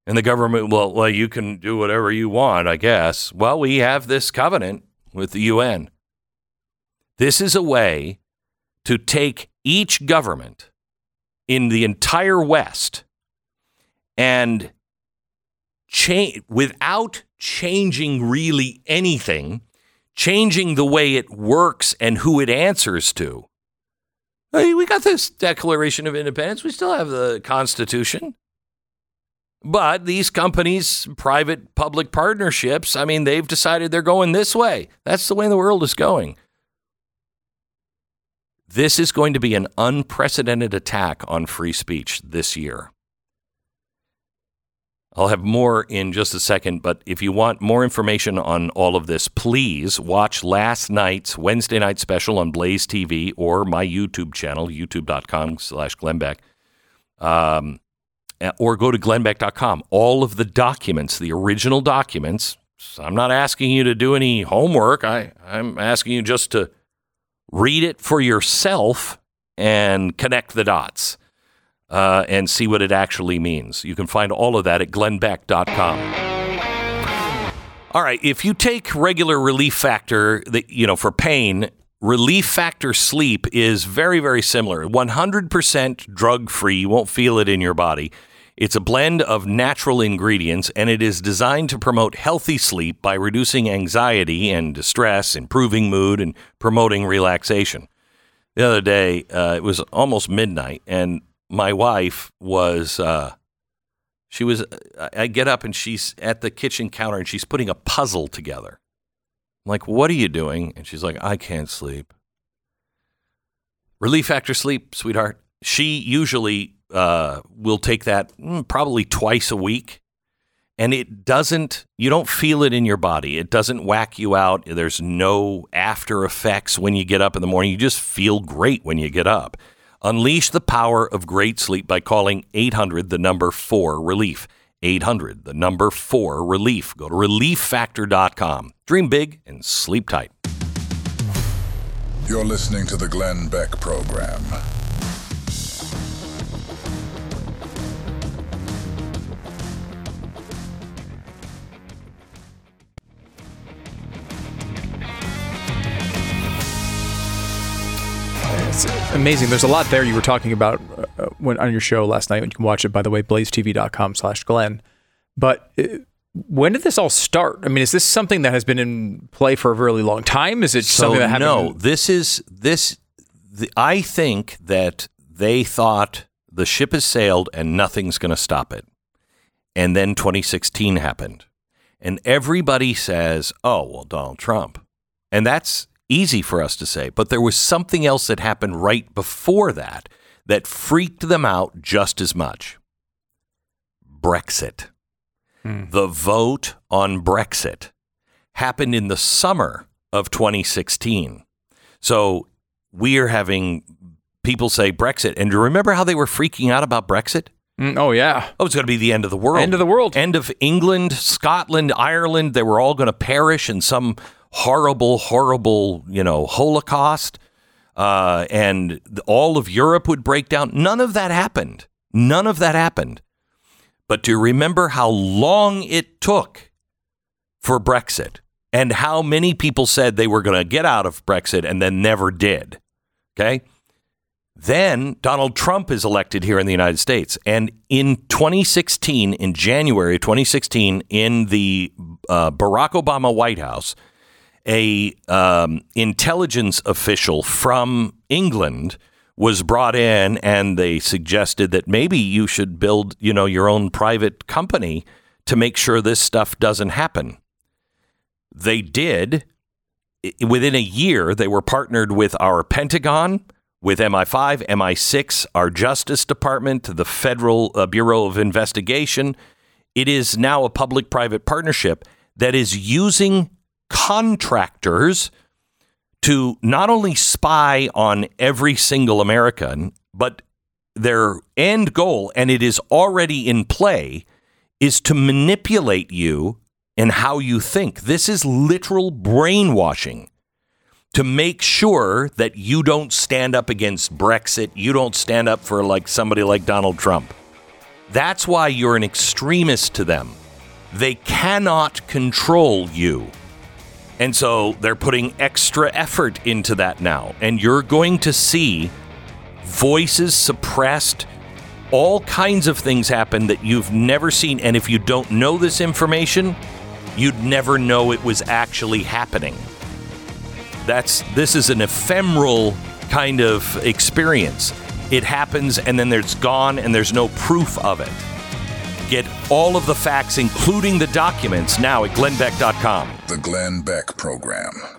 And the government, well, well, you can do whatever you want, I guess. Well, we have this covenant with the UN. This is a way to take each government in the entire West and change without changing really anything, changing the way it works and who it answers to. Hey, we got this Declaration of Independence. We still have the Constitution. But these companies, private public partnerships, I mean, they've decided they're going this way. That's the way the world is going. This is going to be an unprecedented attack on free speech this year. I'll have more in just a second, but if you want more information on all of this, please watch last night's Wednesday night special on Blaze TV or my YouTube channel, youtube.com slash Glenn Beck. Um, or go to glennbeck.com. All of the documents, the original documents. I'm not asking you to do any homework. I, I'm asking you just to read it for yourself and connect the dots uh, and see what it actually means. You can find all of that at glennbeck.com. All right, if you take regular relief factor, that you know for pain, relief factor sleep is very very similar. 100% drug free. You won't feel it in your body. It's a blend of natural ingredients and it is designed to promote healthy sleep by reducing anxiety and distress, improving mood and promoting relaxation. The other day, uh, it was almost midnight and my wife was uh, she was I get up and she's at the kitchen counter and she's putting a puzzle together. I'm like, "What are you doing?" And she's like, "I can't sleep." Relief Factor Sleep, sweetheart. She usually uh, will take that mm, probably twice a week. And it doesn't, you don't feel it in your body. It doesn't whack you out. There's no after effects when you get up in the morning. You just feel great when you get up. Unleash the power of great sleep by calling 800 the number 4 relief. 800 the number 4 relief. Go to relieffactor.com. Dream big and sleep tight. You're listening to the Glenn Beck Program. It's amazing. There's a lot there you were talking about uh, when, on your show last night. You can watch it, by the way, blazetv.com slash Glenn. But uh, when did this all start? I mean, is this something that has been in play for a really long time? Is it something that happened? no, this is this. The, I think that they thought the ship has sailed and nothing's going to stop it, and then 2016 happened, and everybody says, "Oh, well, Donald Trump," and that's easy for us to say. But there was something else that happened right before that that freaked them out just as much. Brexit. The vote on Brexit happened in the summer of 2016. So we are having people say Brexit. And do you remember how they were freaking out about Brexit? Mm, oh yeah. Oh, it's going to be the end of the world. End of the world. End of England, Scotland, Ireland. They were all going to perish in some horrible, horrible, you know, Holocaust. Uh, and all of Europe would break down. None of that happened. None of that happened. But do you remember how long it took for Brexit and how many people said they were going to get out of Brexit and then never did? Okay. Then Donald Trump is elected here in the United States. And in 2016, in January 2016, in the uh, Barack Obama White House, a um, intelligence official from England was brought in and they suggested that maybe you should build, you know, your own private company to make sure this stuff doesn't happen. They did. Within a year, they were partnered with our Pentagon, with MI5, MI6, our Justice Department, the Federal uh, Bureau of Investigation. It is now a public private partnership that is using contractors to not only spy on every single American, but their end goal, and it is already in play, is to manipulate you and how you think. This is literal brainwashing to make sure that you don't stand up against Brexit, you don't stand up for like somebody like Donald Trump. That's why you're an extremist to them. They cannot control you. And so they're putting extra effort into that now. And you're going to see voices suppressed, all kinds of things happen that you've never seen. And if you don't know this information, you'd never know it was actually happening. That's this is an ephemeral kind of experience. It happens and then it's gone and there's no proof of it. Get all of the facts, including the documents, now at glennbeck.com. The Glenn Beck Program.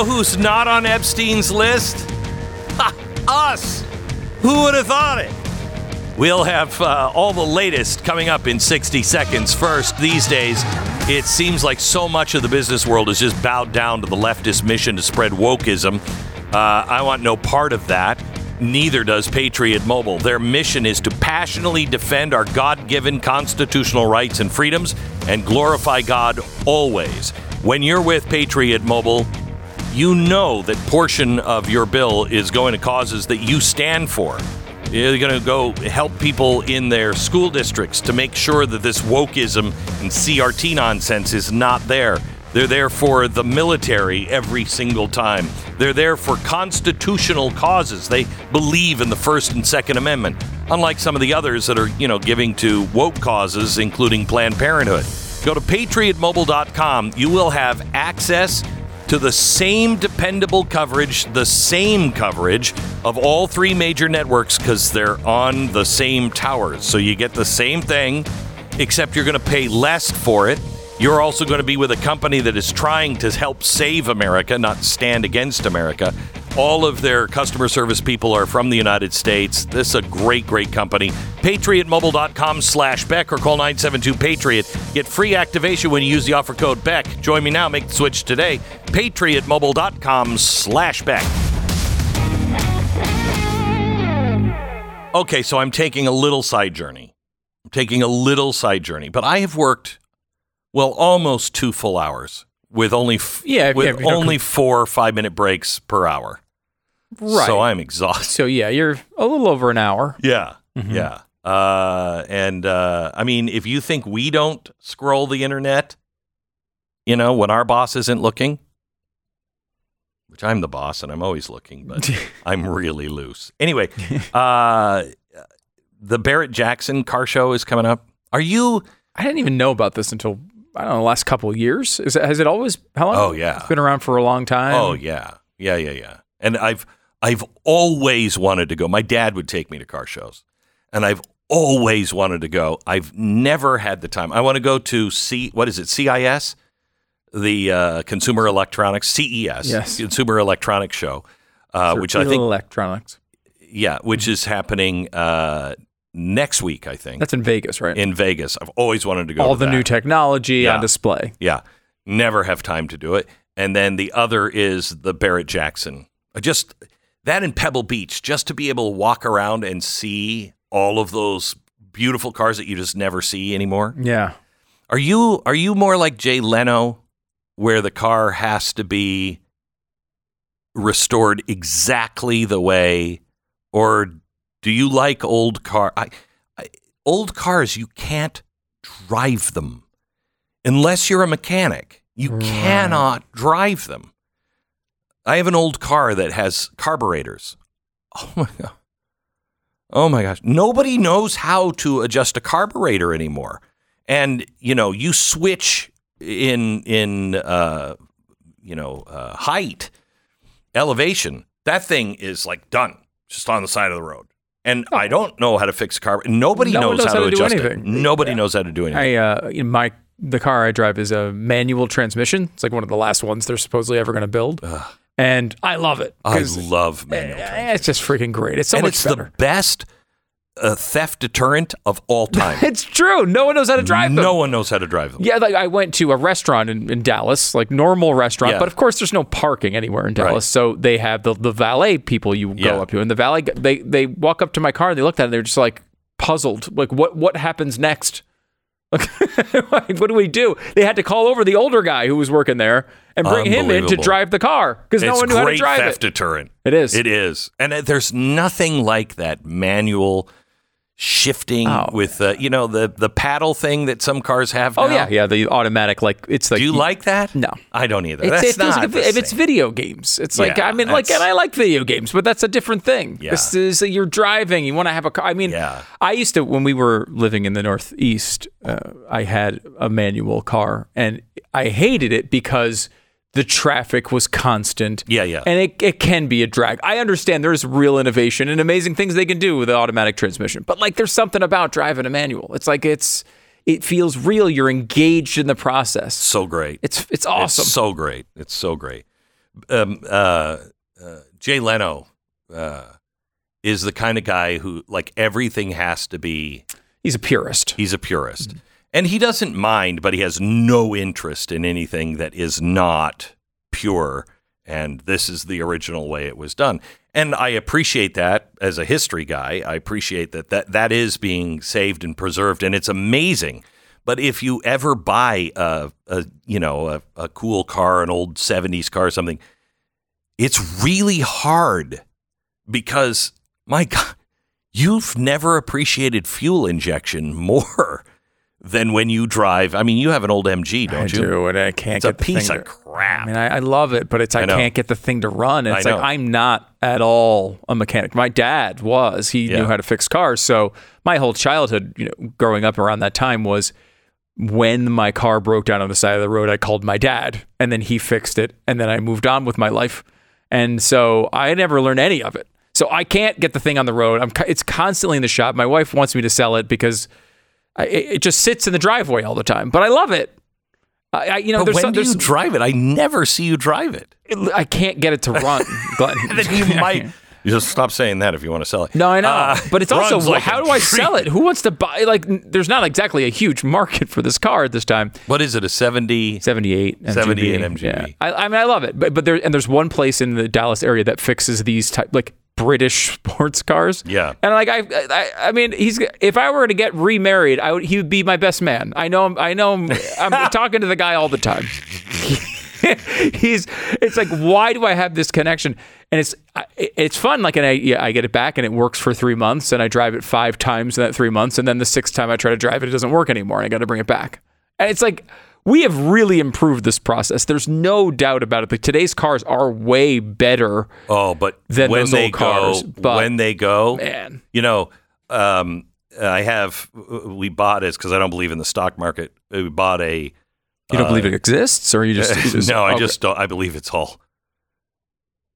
Know who's not on Epstein's list? Ha, us! Who would have thought it? We'll have uh, all the latest coming up in 60 seconds. First, these days, it seems like so much of the business world is just bowed down to the leftist mission to spread wokeism. Uh, I want no part of that. Neither does Patriot Mobile. Their mission is to passionately defend our God given constitutional rights and freedoms and glorify God always. When you're with Patriot Mobile, you know that portion of your bill is going to causes that you stand for. You're going to go help people in their school districts to make sure that this wokeism and CRT nonsense is not there. They're there for the military every single time. They're there for constitutional causes. They believe in the First and Second Amendment, unlike some of the others that are, you know, giving to woke causes, including Planned Parenthood. Go to patriotmobile.com. You will have access to the same dependable coverage, the same coverage of all three major networks because they're on the same towers. So you get the same thing, except you're going to pay less for it. You're also going to be with a company that is trying to help save America, not stand against America. All of their customer service people are from the United States. This is a great, great company. PatriotMobile.com slash Beck or call 972-PATRIOT. Get free activation when you use the offer code Beck. Join me now. Make the switch today. PatriotMobile.com slash Beck. Okay, so I'm taking a little side journey. I'm taking a little side journey, but I have worked, well, almost two full hours with only f- Yeah, with yeah, if you're not only four five minute breaks per hour. Right. So I'm exhausted. So yeah, you're a little over an hour. Yeah. Mhm. Yeah. Uh, and uh, I mean, if you think we don't scroll the internet, you know, when our boss isn't looking, which I'm the boss and I'm always looking, but I'm really loose. Anyway, uh, the Barrett Jackson car show is coming up. Are you? I didn't even know about this until I don't know the last couple of years. Is it, has it always? How long? Oh, yeah. it's been around for a long time. Oh yeah, yeah, yeah, yeah. And I've I've always wanted to go. My dad would take me to car shows, and I've always wanted to go. I've never had the time. I want to go to C. What is it? CIS, the uh, Consumer Electronics CES, Yes. Consumer Electronics Show, uh, which I think electronics. yeah, which is happening uh, next week. I think That's in Vegas, right? in Vegas. I've always wanted to go. All to the that. new technology Yeah. on display. Yeah. Never have time to do it. And then the other is the Barrett Jackson. I Just that in Pebble Beach, just to be able to walk around and see all of those beautiful cars that you just never see anymore. Yeah. Are you are you more like Jay Leno where the car has to be restored exactly the way or do you like old car I, I, old cars you can't drive them. Unless you're a mechanic you cannot drive them. I have an old car that has carburetors. Oh my god oh my gosh. Nobody knows how to adjust a carburetor anymore. And you know you switch in in uh you know uh, height elevation that thing is like done just on the side of the road. And i don't know how to fix a car. Nobody No knows, knows how, how to to do adjust anything. it nobody knows how to do anything. I uh, in my the car I drive is a manual transmission. It's like one of the last ones they're supposedly ever going to build, and I love it. I love manual eh, It's just freaking great. It's so and much it's better. the best uh, theft deterrent of all time it's true. No one knows how to drive them. no one knows how to drive them Yeah, like I went to a restaurant in, in Dallas, like normal restaurant, Yeah. but of course there's no parking anywhere in Dallas. Right. So they have the, the valet people you Yeah. go up to, and the valet they they walk up to my car and they looked at it, and they're just like puzzled, like what what happens next? Like, what do we do? They had to call over the older guy who was working there and bring him in to drive the car because no one knew how to great drive theft it. deterrent It is. It is. And uh, there's nothing like that manual shifting Oh. with uh, you know the the paddle thing that some cars have Oh now. yeah, yeah, the automatic like it's like Do you like that? No. I don't either. It's, That's it not like if, if it's video games, it's like I mean, like, and I like video games, but that's a different thing. Yeah. This is you're driving, you want to have a car. I mean, Yeah. I used to when we were living in the Northeast, uh, I had a manual car, and I hated it because the traffic was constant. Yeah, yeah. and it, it can be a drag. I understand there's real innovation and amazing things they can do with the automatic transmission, but like there's something about driving a manual. It's like it's it feels real. You're engaged in the process. so great. It's it's awesome. It's so great. It's so great. Um, uh, uh, Jay Leno uh, is the kind of guy who like everything has to be. He's a purist. He's a purist, and he doesn't mind, but he has no interest in anything that is not pure. And this is the original way it was done. And I appreciate that as a history guy. I appreciate that that, that is being saved and preserved, and it's amazing. But if you ever buy a, a you know a, a cool car, an old '70s car, or something, it's really hard because my God, you've never appreciated fuel injection more than when you drive. I mean, you have an old MG, don't I you? do, and I can't It's a the piece thing of crap. I mean, I, I love it, but it's I, I can't get the thing to run. And it's like. I'm not at all a mechanic. My dad was. He Yeah. knew how to fix cars. So my whole childhood, you know, growing up around that time was when my car broke down on the side of the road, I called my dad, and then he fixed it, and then I moved on with my life. And so I never learned any of it. So I can't get the thing on the road. I'm it's constantly in the shop. My wife wants me to sell it because I, it just sits in the driveway all the time. But I love it. I, I you know, when some, do you drive it? I never see you drive it. I can't get it to run. Glenn. then you might you just stop saying that if you want to sell it. No, I know, Uh, but it's also like how do I sell it? Who wants to buy? Like, there's not exactly a huge market for this car at this time. What is it? A 70? 78 MGB. 78 MGB. Yeah. I, I mean, I love it, but but there and there's one place in the Dallas area that fixes these type like British sports cars. Yeah. And like I, I, I mean, he's if I were to get remarried, I would he would be my best man. I know him. I know him. I'm talking to the guy all the time. he's it's like why do I have this connection? And it's it's fun. Like and I yeah, I get it back and it works for three months and I drive it five times in that three months and then the sixth time I try to drive it, it doesn't work anymore and I got to bring it back. And it's like we have really improved this process. There's no doubt about it. Like today's cars are way better. Oh, but than when those they old cars. go, But when they go, man. you know, um, I have we bought it because I don't believe in the stock market. We bought a. you don't uh, believe it exists, or you just, you just- no, I okay. just don't. I believe it's all,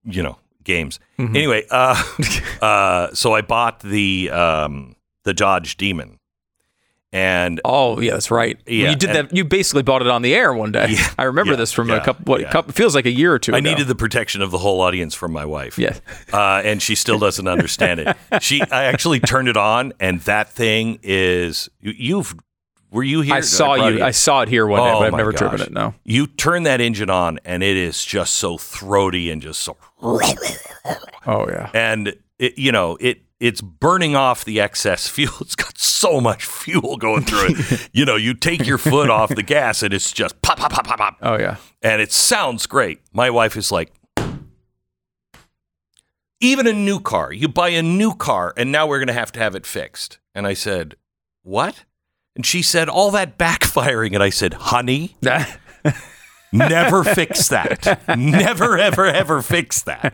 you know, games. Mhm. Anyway, uh, uh, so I bought the um, the Dodge Demon, and Oh yeah, that's right. Yeah, you did and- that. You basically bought it on the air one day. Yeah, I remember yeah, this from yeah, a couple. What couple, feels like a year or two. I ago. needed the protection of the whole audience from my wife. Yeah. uh, and she still doesn't understand it. She, I actually turned it on, and that thing is you, you've. Were you here? I saw brought you. I saw it here one day, Oh, but I've never gosh. driven it. No. You turn that engine on, and it is just so throaty and just so. Oh yeah. and it, you know it it's burning off the excess fuel. It's got so much fuel going through it. you know, you take your foot off the gas, and it's just pop, pop, pop, pop, pop, Oh yeah. and it sounds great. My wife is like. Even a new car, you buy a new car, and now we're going to have to have it fixed. And I said, What? And she said, All that backfiring. And I said, Honey, never fix that. Never, ever, ever fix that.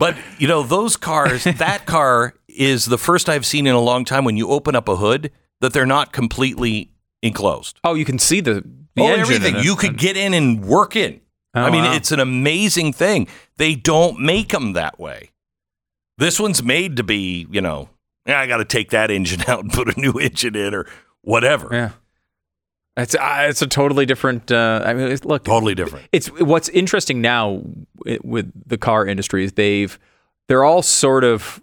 But, you know, those cars, that car is the first I've seen in a long time when you open up a hood that they're not completely enclosed. Oh, you can see the, the oh, engine. everything. You could get in and work in. Oh, I mean, wow. it's an amazing thing. They don't make them that way. This one's made to be, you know, "Yeah, I got to take that engine out and put a new engine in or whatever. Yeah. It's uh, it's a totally different. Uh, I mean, it's, look, Totally different. It's what's interesting now with the car industry is they've they're all sort of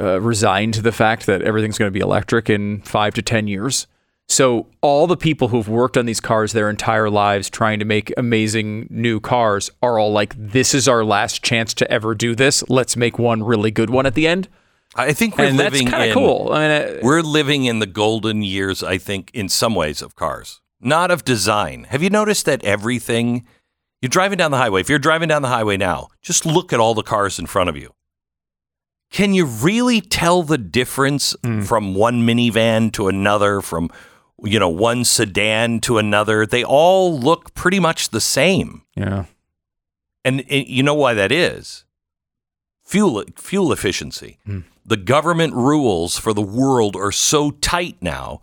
uh, resigned to the fact that everything's going to be electric in five to ten years. So all the people who've worked on these cars their entire lives trying to make amazing new cars are all like, "This is our last chance to ever do this. Let's make one really good one at the end." I think we're and that's living kind in of cool. I mean, we're living in the golden years. I think in some ways of cars, not of design. Have you noticed that everything you're driving down the highway? If you're driving down the highway now, just look at all the cars in front of you. Can you really tell the difference hmm. from one minivan to another, from you know one sedan to another? They all look pretty much the same. yeah. And it, you know why that is? Fuel fuel efficiency. Hmm. The government rules for the world are so tight now,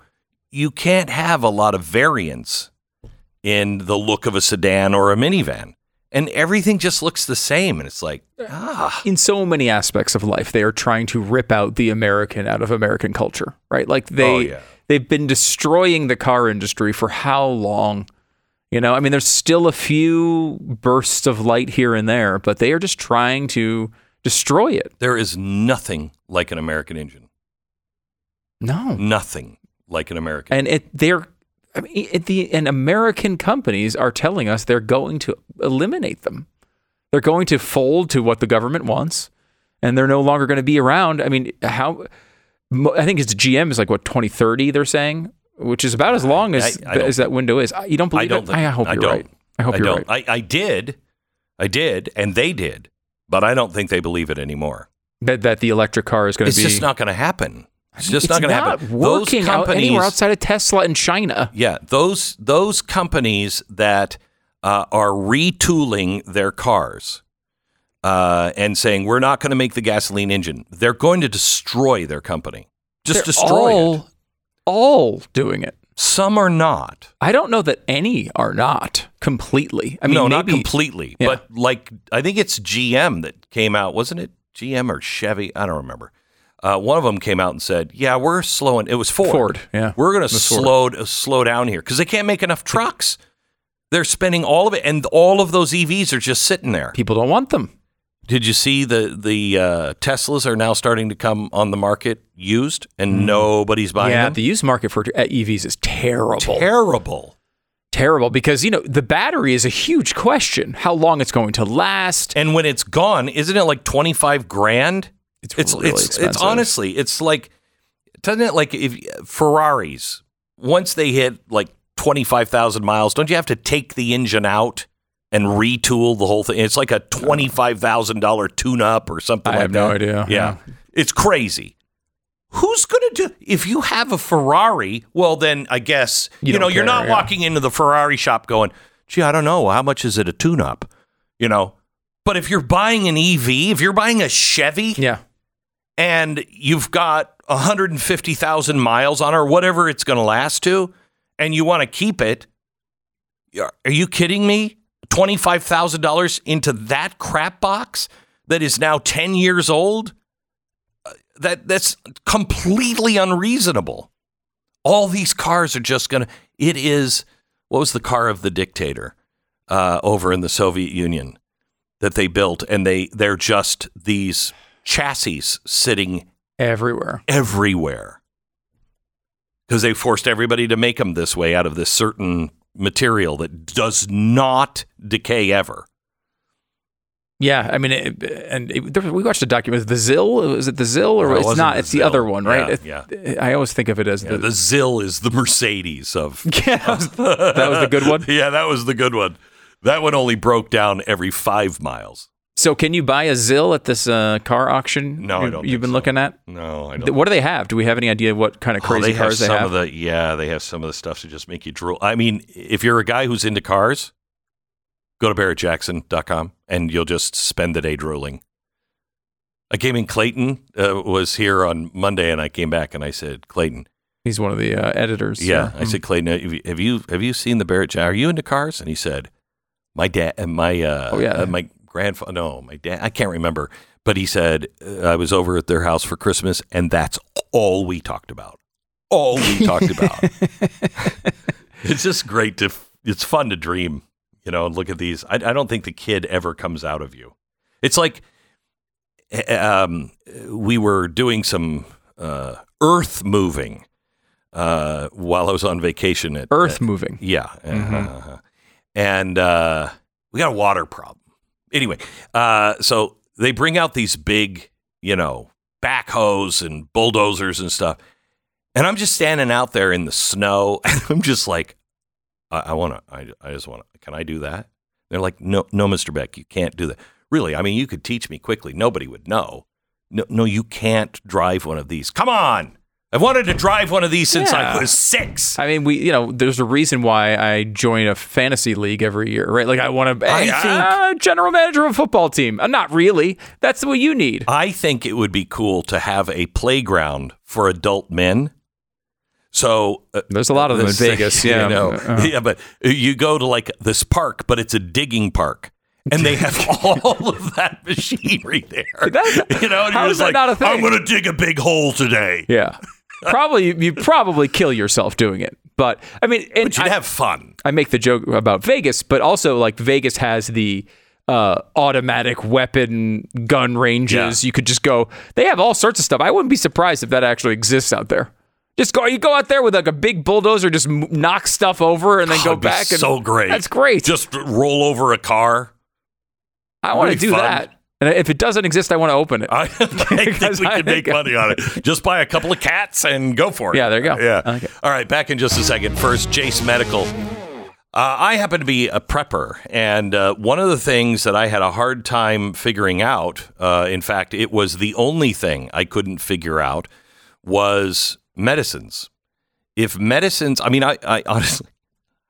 you can't have a lot of variance in the look of a sedan or a minivan. And everything just looks the same and it's like, ah, in so many aspects of life they are trying to rip out the american out of american culture right like they Oh, yeah. they've been destroying the car industry for how long you know i mean there's still a few bursts of light here and there but they are just trying to destroy it there is nothing like an American engine. no Nothing like an American. and it they're I mean, it, the and American companies are telling us they're going to eliminate them. They're going to fold to what the government wants, and they're no longer going to be around. I mean, how? I think it's GM is like what 2030 they're saying, which is about as long as I- I as that window is. You don't believe I don't it? think I hope I you're don't. right. I hope you're right. I, I did. I did, and they did, but I don't think they believe it anymore. That that the electric car is going to be. It's just not going to happen. It's just it's not going to happen. working out anywhere outside of Tesla and China. Yeah, those those companies that uh, are retooling their cars uh, and saying we're not going to make the gasoline engine, they're going to destroy their company. Just They're destroy all, it. all doing it. Some are not. I don't know that any are not completely. I mean, no, not completely, Yeah. but like I think it's GM that came out, wasn't it? GM or Chevy? I don't remember. Uh, one of them came out and said, "Yeah, we're slowing." It was Ford. Ford, yeah. we're going to slow uh, slow down here because they can't make enough trucks. They're spending all of it, and all of those EVs are just sitting there. People don't want them. Did you see the the uh, Teslas are now starting to come on the market used, and nobody's buying Mm. yeah, them? the used market for EVs is terrible. Terrible. Terrible because, you know, the battery is a huge question. How long it's going to last. And when it's gone, isn't it like twenty five grand? It's it's really it's, expensive. it's honestly it's like doesn't it like if Ferraris once they hit like twenty five thousand miles, don't you have to take the engine out and retool the whole thing? It's like a twenty five thousand dollar tune up or something. I like have no idea. Yeah. Yeah. it's crazy. Who's going to do if you have a Ferrari? Well, then I guess you, You know don't you're not yeah. walking into the Ferrari shop going, "Gee, I don't know how much is it a tune-up," you know. But if you're buying an EV, if you're buying a Chevy, Yeah. and you've got 150,000 miles on it or whatever it's going to last to, and you want to keep it, are you kidding me? $25,000 into that crap box that is now 10 years old? Uh, That that's completely unreasonable. All these cars are just going to it is what was the car of the dictator uh, over in the Soviet Union that they built and they they're just these chassis sitting Everywhere. everywhere because they forced everybody to make them this way out of this certain material that does not decay ever. Yeah, I mean, it, and it, there, we watched a document. The ZIL, is it the ZIL or No, it's wasn't the It's the other one, right? Yeah, It- I always think of it as Yeah, the, the ZIL is the Mercedes of. Yeah, that was that was the good one. yeah, that was the good one. That one only broke down every five miles. So, can you buy a ZIL at this uh, car auction? No, I you, don't You've been so. looking at. No, I don't. What do they have? Do we have any idea what kind of Oh, crazy they have cars they some have? of the yeah, they have some of the stuff to just make you drool. I mean, if you're a guy who's into cars, go to barrettjackson.com and you'll just spend the day drooling. I came in Clayton uh, was here on Monday and I came back and I said, "Clayton, He's one of the uh, editors. yeah, I said, Clayton, have you have you, have you seen the Barrett Are you into cars?" And he said, "My dad, uh, my uh, Oh, yeah. uh, my grandfather, no, my dad, I can't remember, but he said uh, I was over at their house for Christmas, and that's all we talked about. All we talked about. it's just great to. It's fun to dream, you know, and look at these. I, I don't think the kid ever comes out of you. It's like eh, um, we were doing some uh, earth moving uh, while I was on vacation at Earth at- moving. yeah, uh-huh. and uh, we got a water problem. Anyway, uh, so they bring out these big, you know, backhoes and bulldozers and stuff, and I'm just standing out there in the snow, and I'm just like, I, I want to, I, I just want to, can I do that? They're like, no, no, Mr. Beck, you can't do that. Really? I mean, you could teach me quickly. Nobody would know. No, no, you can't drive one of these. Come on. I've wanted to drive one of these since I was six. I mean, we, you know, there's a reason why I join a fantasy league every year, right? Like, I want to, I hey, think- uh, general manager of a football team. Uh, not really. That's what you need. I think it would be cool to have a playground for adult men. So uh, There's a lot of them in this- Vegas. Yeah. you know, Uh, yeah, but you go to like this park, but it's a digging park. And they have all of that machinery there. you know, and how you're just that like, not a thing? I'm going to dig a big hole today. Yeah. Probably you probably kill yourself doing it. But I mean, and But you'd I, have fun. I make the joke about Vegas, but also like Vegas has the uh, automatic weapon gun ranges. Yeah. You could just go. They have all sorts of stuff. I wouldn't be surprised if that actually exists out there. Just go. You go out there with like a big bulldozer, just knock stuff over, and then Oh, go back. and, so great. That's great. Just roll over a car. I want to do fun. that. And if it doesn't exist, I want to open it. I, I think we I could make money on it. Just buy a couple of cats and go for it. Yeah, there you go. Yeah. All right, back in just a second. First, Jase Medical. Uh, I happen to be a prepper, and uh, one of the things that I had a hard time figuring out, uh, in fact, it was the only thing I couldn't figure out, was medicines. If medicines, I mean, I, I honestly,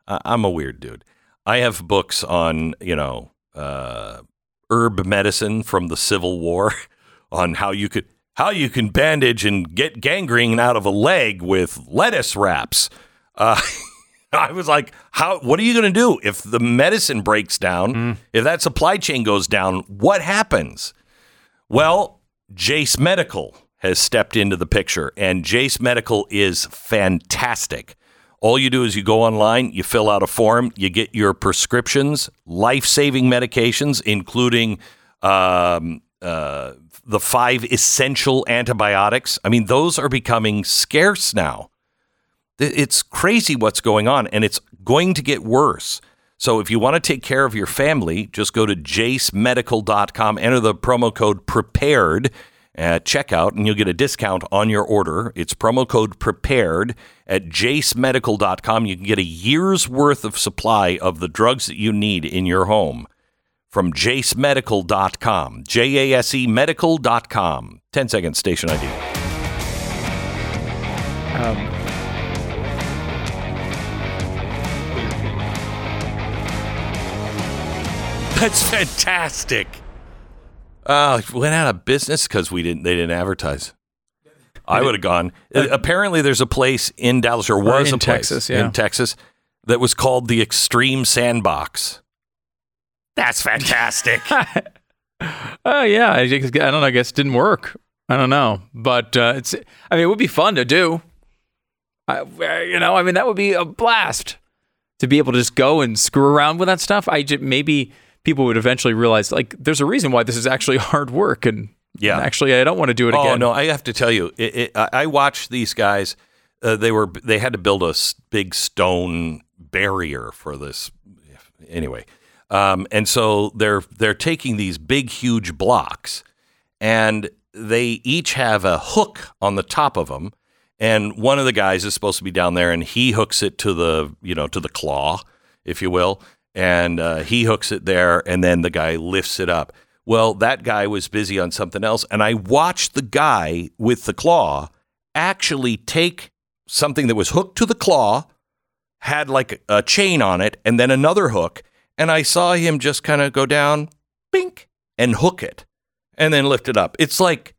I'm a weird dude. I have books on, you know, uh, herb medicine from the Civil War, on how you could how you can bandage and get gangrene out of a leg with lettuce wraps. Uh, I was like, how? What are you going to do if the medicine breaks down? If that supply chain goes down, what happens? Well, Jase Medical has stepped into the picture, and Jase Medical is fantastic. All you do is you go online, you fill out a form, you get your prescriptions, life saving medications, including um, uh, the five essential antibiotics. I mean, those are becoming scarce now. It's crazy what's going on, and it's going to get worse. So if you want to take care of your family, just go to jasemedical.com, enter the promo code PREPARED at checkout, and you'll get a discount on your order. It's promo code PREPARED at jasemedical.com. You can get a year's worth of supply of the drugs that you need in your home from jasemedical.com. J A S E medical.com. 10 seconds, station ID. Um, That's fantastic. Uh, went out of business because we didn't. They didn't advertise. I would have gone. Uh, apparently, there's a place in Dallas, or was in a place Texas, yeah. in Texas that was called the Extreme Sandbox. That's fantastic. Oh yeah, I, guess- I don't know. I guess it didn't work. I don't know, but uh, it's. I mean, it would be fun to do. I, uh, you know, I mean, that would be a blast to be able to just go and screw around with that stuff. I just, maybe people would eventually realize like there's a reason why this is actually hard work, and Yeah. and actually, I don't want to do it oh again. no, I have to tell you, it, it, I I watched these guys. Uh, they were they had to build a big stone barrier for this. Anyway, um, and so they're they're taking these big huge blocks, and they each have a hook on the top of them. And one of the guys is supposed to be down there, and he hooks it to the you know to the claw, if you will, and uh, he hooks it there, and then the guy lifts it up. Well, that guy was busy on something else, and I watched the guy with the claw actually take something that was hooked to the claw, had like a chain on it, and then another hook, and I saw him just kind of go down, bink, and hook it, and then lift it up. It's like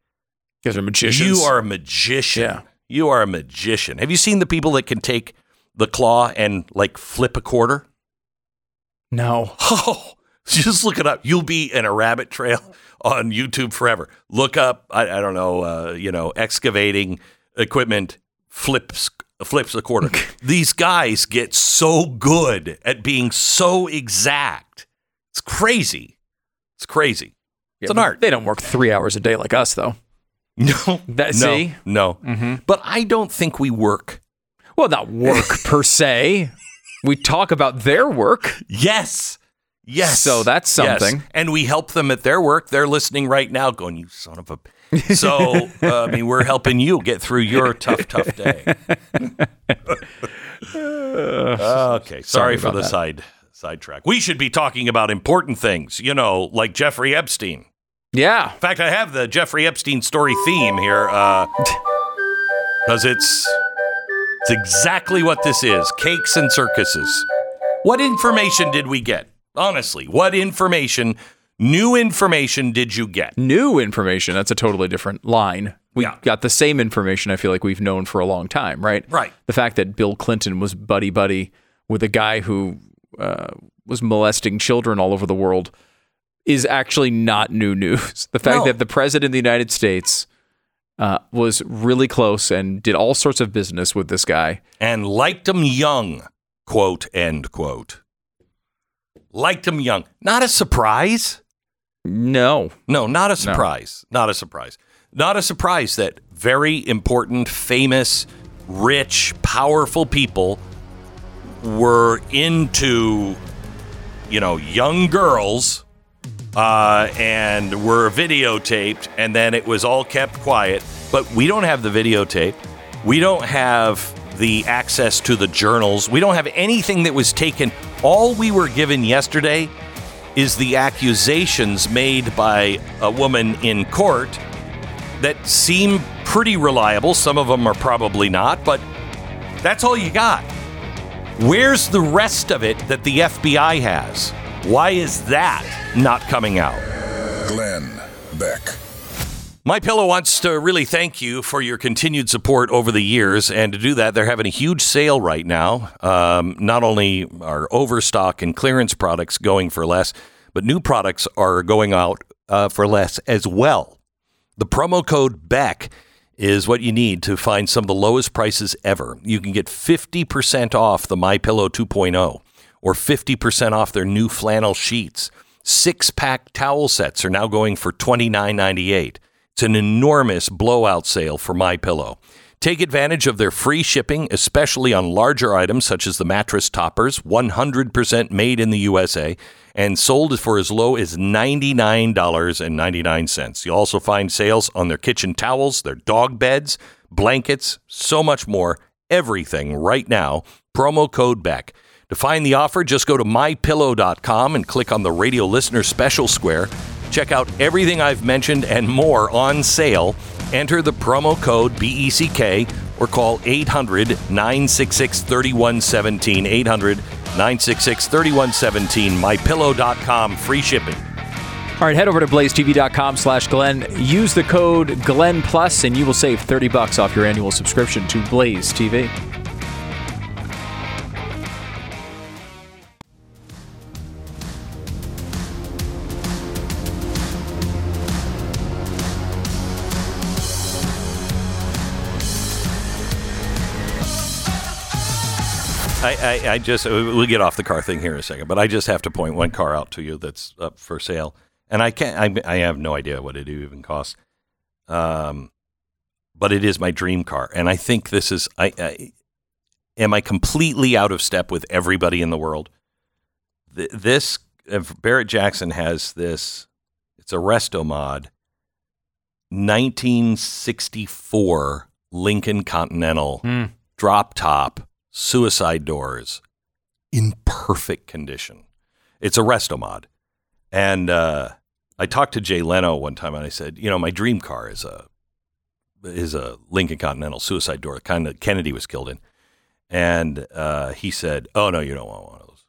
you guys are magicians. You are a magician. Yeah. You are a magician. Have you seen the people that can take the claw and like flip a quarter? No. Oh, just look it up. You'll be in a rabbit trail on YouTube forever. Look up, I, I don't know, uh, you know, excavating equipment flips flips a quarter. These guys get so good at being so exact. It's crazy. It's crazy. It's an art. They don't work three hours a day like us, though. No, That no, see? no. Mm-hmm. But I don't think we work. Well, not work per se. We talk about their work. Yes. Yes. So that's Yes. something. And we help them at their work. They're listening right now going, you son of a. So, uh, I mean, we're helping you get through your tough, tough day. okay. Sorry, Sorry for the that. side sidetrack. We should be talking about important things, you know, like Jeffrey Epstein. Yeah. In fact, I have the Jeffrey Epstein story theme here because it's it's exactly what this is: cakes and circuses. What information did we get? Honestly, what information, new information, did you get? New information. That's a totally different line. We Yeah. got the same information I feel like we've known for a long time, right? Right. The fact that Bill Clinton was buddy buddy with a guy who uh, was molesting children all over the world is actually not new news. The fact No. that the president of the United States uh, was really close and did all sorts of business with this guy. And liked him young. Quote end quote. Liked him young. Not a surprise. No. No, not a surprise. Not a surprise. Not a surprise that very important, famous, rich, powerful people were into, you know, young girls uh, and were videotaped, and then it was all kept quiet. But we don't have the videotape. We don't have the access to the journals. We don't have anything that was taken. All we were given yesterday is the accusations made by a woman in court that seem pretty reliable. Some of them are probably not, but that's all you got. Where's the rest of it that the FBI has? Why is that not coming out? Glenn Beck. My Pillow wants to really thank you for your continued support over the years, and to do that, they're having a huge sale right now. Um, not only are overstock and clearance products going for less, but new products are going out uh, for less as well. The promo code BECK is what you need to find some of the lowest prices ever. You can get 50% off the My Pillow 2.0 or 50% off their new flannel sheets. Six-pack towel sets are now going for $29.98. It's an enormous blowout sale for My Pillow. Take advantage of their free shipping, especially on larger items such as the mattress toppers, 100% made in the USA and sold for as low as $99.99. You'll also find sales on their kitchen towels, their dog beds, blankets, so much more, everything right now. Promo code BECK. To find the offer, just go to mypillow.com and click on the radio listener special square. Check out everything I've mentioned and more on sale. Enter the promo code BECK or call 800 966 3117. 800 966 3117. MyPillow.com. Free shipping. All right, head over to blazetv.com slash Glenn. Use the code Glenn Plus, and you will save 30 bucks off your annual subscription to Blaze TV. I, I, I just we'll get off the car thing here in a second, but I just have to point one car out to you that's up for sale, and I can't. I, I have no idea what it even costs, um, but it is my dream car, and I think this is. I, I am I completely out of step with everybody in the world. Th- This if Barrett Jackson has this. It's a resto mod. 1964 Lincoln Continental Hmm. drop top suicide doors in perfect condition. It's a resto mod. And uh, I talked to Jay Leno one time and I said, you know, my dream car is a is a Lincoln Continental suicide door, kind of Kennedy was killed in. And uh, he said, "Oh no, you don't want one of those."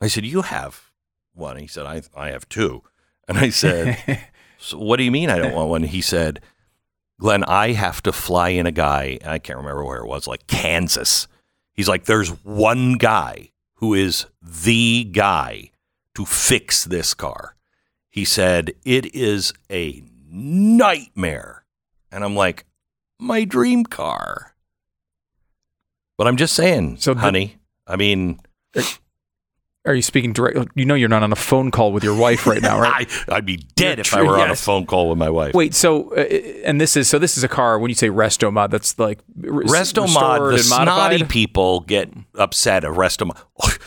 I said, "You have one." He said, "I I have two. And I said, so "What do you mean I don't want one?" He said, "Glenn, I have to fly in a guy. I can't remember where it was, like Kansas." He's like, "There's one guy who is the guy to fix this car." He said, "It is a nightmare." And I'm like, "My dream car." But I'm just saying, So the- honey. I mean, uh, Are you speaking direct? You know you're not on a phone call with your wife right now, right? I, I'd be dead You're if true, I were on a phone call with my wife. Wait, so uh, and this is so this is a car. When you say resto mod, that's like re- Resto mod, the and snotty people get upset at Resto mod.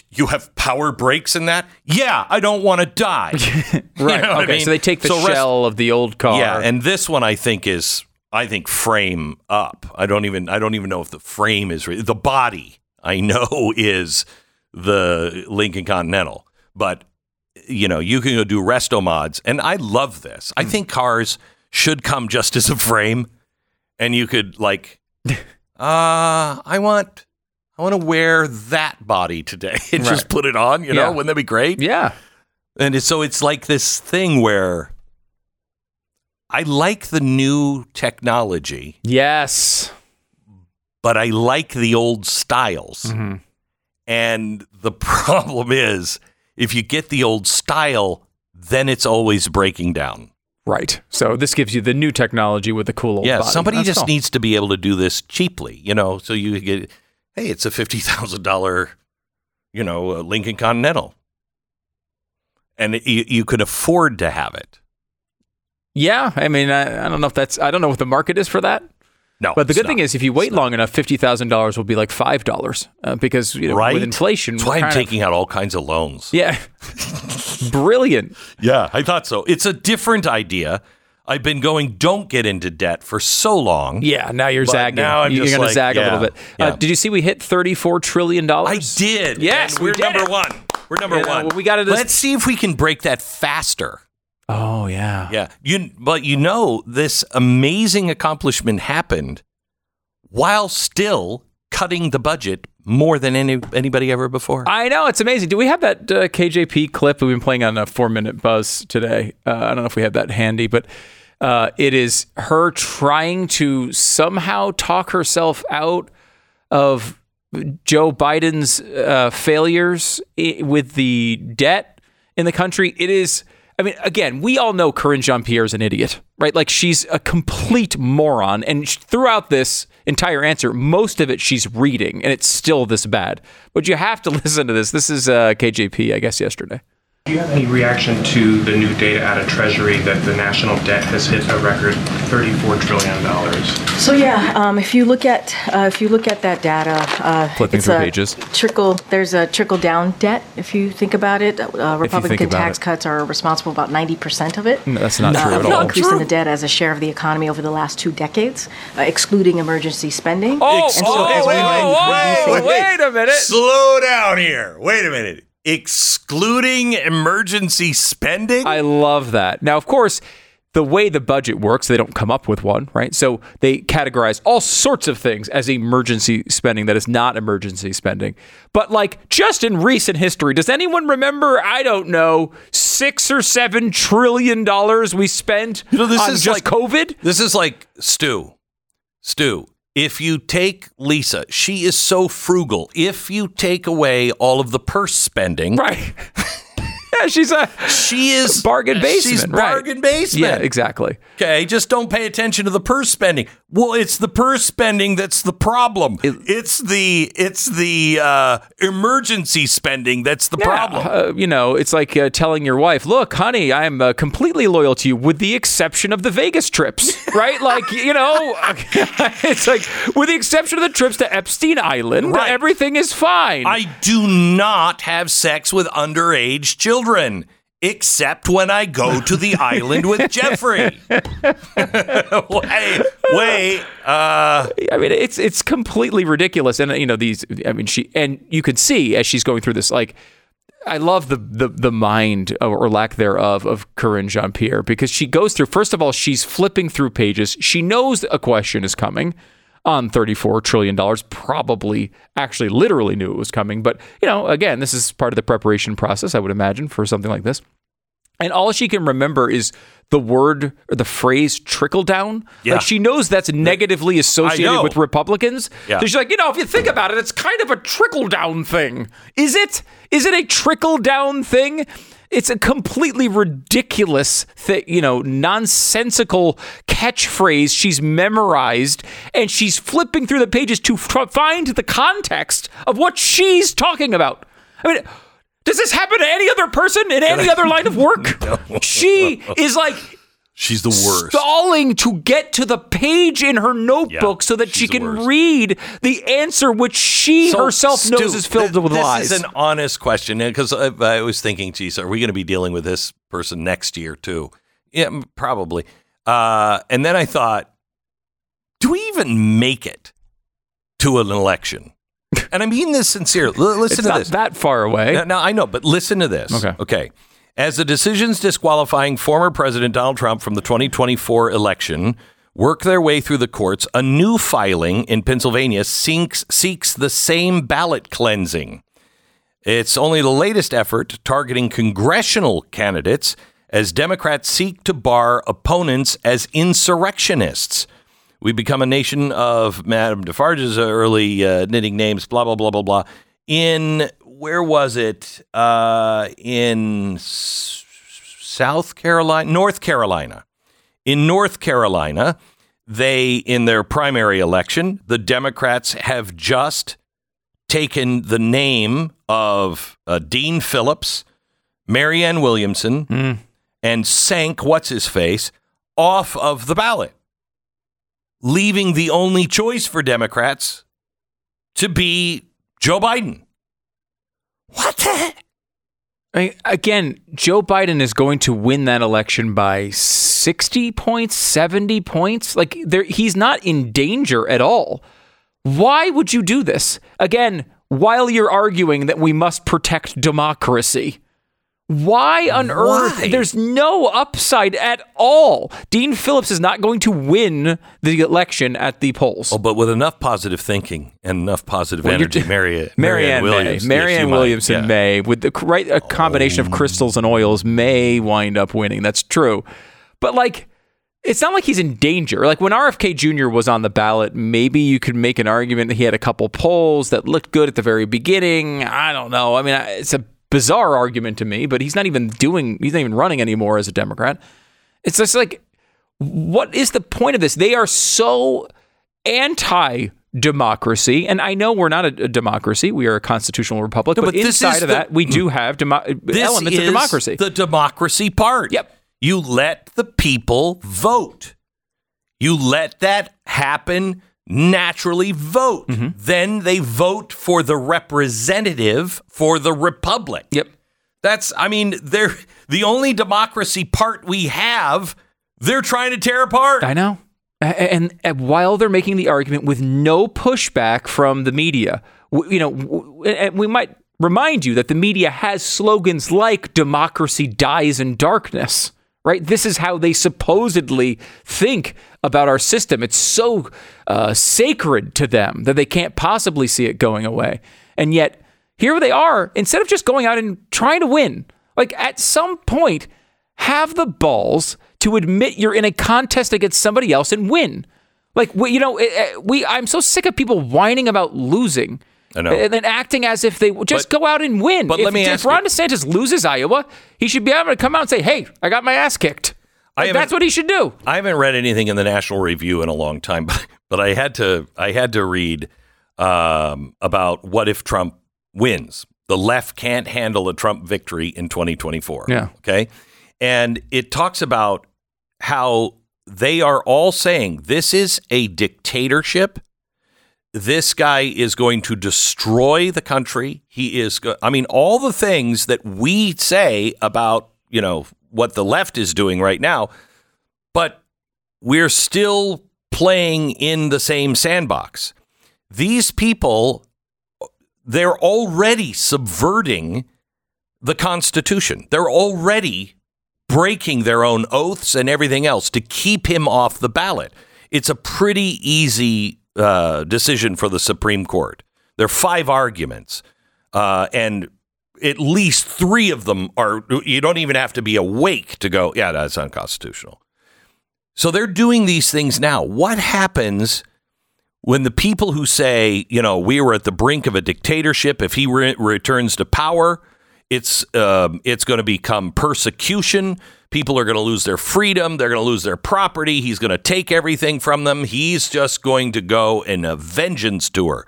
you have power brakes in that? Yeah, I don't want to die. Right. know what I okay. mean? So they take the So rest- shell of the old car. Yeah, and this one I think is I think frame up. I don't even I don't even know if the frame is re- the body. I know is the Lincoln Continental, but you know you can go do resto mods, and I love this. Hmm. I think cars should come just as a frame, and you could like, uh, I want. I want to wear that body today and just put it on. You know, Yeah. wouldn't that be great? yeah. And it's, so it's like this thing where I like the new technology, Yes. but I like the old styles. Mhm. And the problem is, if you get the old style, then it's always breaking down. Right. So this gives you the new technology with the cool old yeah, body. somebody That's just needs to be able to do this cheaply, you know, so you get, hey, it's a $50,000, you know, uh, Lincoln Continental. And it, you, you could afford to have it. Yeah. I mean, I, I don't know if that's. I don't know what the market is for that. No, But the good thing is, if you wait long enough, fifty thousand dollars will be like five dollars uh, because you know right? with inflation. That's why I'm kind of- taking out all kinds of loans. Yeah. Brilliant. Yeah, I thought so. It's a different idea. I've been going, don't get into debt for so long. Yeah. Now you're zagging. now I'm you're going to like, zag a little bit. yeah. Uh, did you see we hit thirty-four trillion dollars? I did. Yes, we we're did number it. one. We're number You know, one. we gotta just- Let's see if we can break that faster. Oh yeah. Yeah. You but you know this amazing accomplishment happened while still cutting the budget more than any anybody ever before. I know it's amazing. Do we have that uh, KJP clip we've been playing on a four-minute buzz today? Uh, I don't know if we have that handy, but uh, it is her trying to somehow talk herself out of Joe Biden's uh, failures with the debt in the country. It is. I mean, again, we all know Karine Jean-Pierre is an idiot, right? Like she's a complete moron. And throughout this entire answer, most of it she's reading, and it's still this bad. But you have to listen to this. This is uh, KJP, I guess, yesterday. Do you have any reaction to the new data out of Treasury that the national debt has hit a record $34 trillion? So yeah, um, if you look at uh, if you look at that data, uh, Flipping it's through a pages. Trickle. There's a trickle down debt. If you think about it, uh, Republican about tax it. cuts are responsible about 90 percent of it. No, that's not uh, true at of the all. Increase in the debt as a share of the economy over the last two decades, uh, excluding emergency spending. Oh, And so oh, as we wait, move- wait, wait a minute. Slow down here. Wait a minute. Excluding emergency spending? I love that. Now, of course, the way the budget works, they don't come up with one, right? So they categorize all sorts of things as emergency spending that is not emergency spending. But like just in recent history, does anyone remember? I don't know, six or seven trillion dollars we spent you know, this on is just like- COVID. This is like stew. Stu, if you take Lisa, she is so frugal. If you take away all of the purse spending, right? yeah, she's a she is bargain basement. She's right. bargain basement. Yeah, exactly. Okay, just don't pay attention to the purse spending. Well, it's the purse spending that's the problem. it's the it's the uh, emergency spending that's the problem. Uh, you know, it's like uh, telling your wife, "Look, honey, I'm uh, completely loyal to you, with the exception of the Vegas trips." Right? like, you know, it's like with the exception of the trips to Epstein Island, Right. everything is fine. I do not have sex with underage children. Except when I go to the island with Jeffrey. wait, wait. Uh, I mean, it's it's completely ridiculous, and you know these. I mean, she and you could see as she's going through this, like. I love the, the the mind or lack thereof of Karine Jean-Pierre because she goes through. First of all, she's flipping through pages. She knows a question is coming on thirty four trillion dollars. Probably, actually, literally knew it was coming. But you know, again, this is part of the preparation process. I would imagine for something like this. And all she can remember is the word or the phrase trickle down. Yeah. Like she knows that's negatively associated with Republicans. Yeah. So she's like, you know, if you think about it, it's kind of a trickle down thing. Is it? Is it a trickle down thing? It's a completely ridiculous, you know, nonsensical catchphrase she's memorized, and she's flipping through the pages to f- find the context of what she's talking about. I mean, does this happen to any other person in any other line of work? She is like she's the worst. stalling to get to the page in her notebook Yeah, so that she can read the answer, which she So, herself Stu, knows is filled th- with this lies. This is an honest question because I, I was thinking, geez, are we going to be dealing with this person next year too? Yeah, probably. Uh, and then I thought, do we even make it to an election? And I mean this sincerely. L- listen it's to not this. that far away. No, no, I know, but listen to this. Okay. Okay. As the decisions disqualifying former President Donald Trump from the 2024 election work their way through the courts, a new filing in Pennsylvania seeks, seeks the same ballot cleansing. It's only the latest effort targeting congressional candidates as Democrats seek to bar opponents as insurrectionists. We become a nation of Madame Defarge's early uh, knitting names, blah, blah, blah, blah, blah. In, where was it? Uh, in S- South Carolina, North Carolina. In North Carolina, they, in their primary election, the Democrats have just taken the name of uh, Dean Phillips, Marianne Williamson, and sank what's his face off of the ballot, leaving the only choice for Democrats to be Joe Biden. What the? I mean, again, Joe Biden is going to win that election by 60 points, 70 points. Like there he's not in danger at all. Why would you do this? Again, while you're arguing that we must protect democracy. Why on earth? There's no upside at all. Dean Phillips is not going to win the election at the polls. Oh, but with enough positive thinking and enough positive Well, energy, t- Mary, Marianne, Williams, May. yes, Marianne might, Williamson yeah. Oh. May with the right a combination of oh. crystals and oils may wind up winning. That's true. But like it's not like he's in danger. Like when RFK Jr. was on the ballot, maybe you could make an argument that he had a couple polls that looked good at the very beginning. I don't know. I mean, it's a bizarre argument to me, but he's not even doing he's not even running anymore as a Democrat. It's just like what is the point of this? They are so anti democracy and I know we're not a, a democracy we are a constitutional republic No, but, but inside of the- that we do have demo- This elements is of democracy The democracy part. Yep. You let the people vote. You let that happen naturally vote. Mm-hmm. Then they vote for the representative for the republic. Yep. That's I mean, they're the only democracy part we have, they're trying to tear apart. I know. And, and while they're making the argument with no pushback from the media, you know, we might remind you that the media has slogans like "democracy dies in darkness," right? This is how they supposedly think about our system. It's so uh, sacred to them that they can't possibly see it going away. And yet, here they are, instead of just going out and trying to win, like at some point, have the balls to admit you're in a contest against somebody else and win. Like you know, eh, eh, we. I'm so sick of people whining about losing. I know. And then acting as if they just go out and win. but if, let me if Ron DeSantis loses Iowa, he should be able to come out and say, "Hey, I got my ass kicked." Like, that's what he should do. I haven't read anything in the National Review in a long time, but but I had to I had to read um, about what if Trump wins. The left can't handle a Trump victory in 2024. Yeah. Okay. And it talks about how they are all saying this is a dictatorship. This guy is going to destroy the country. He is, go- I mean, all the things that we say about, you know, what the left is doing right now, but we're still playing in the same sandbox. These people, they're already subverting the Constitution. They're already breaking their own oaths and everything else to keep him off the ballot. It's a pretty easy uh, decision for the Supreme Court. There are five arguments, uh, and at least three of them are, you don't even have to be awake to go, yeah, that's unconstitutional. So they're doing these things now. What happens when the people who say, you know, we were at the brink of a dictatorship, if he re- returns to power, it's um, it's going to become persecution. People are going to lose their freedom. They're going to lose their property. He's going to take everything from them. He's just going to go in a vengeance tour.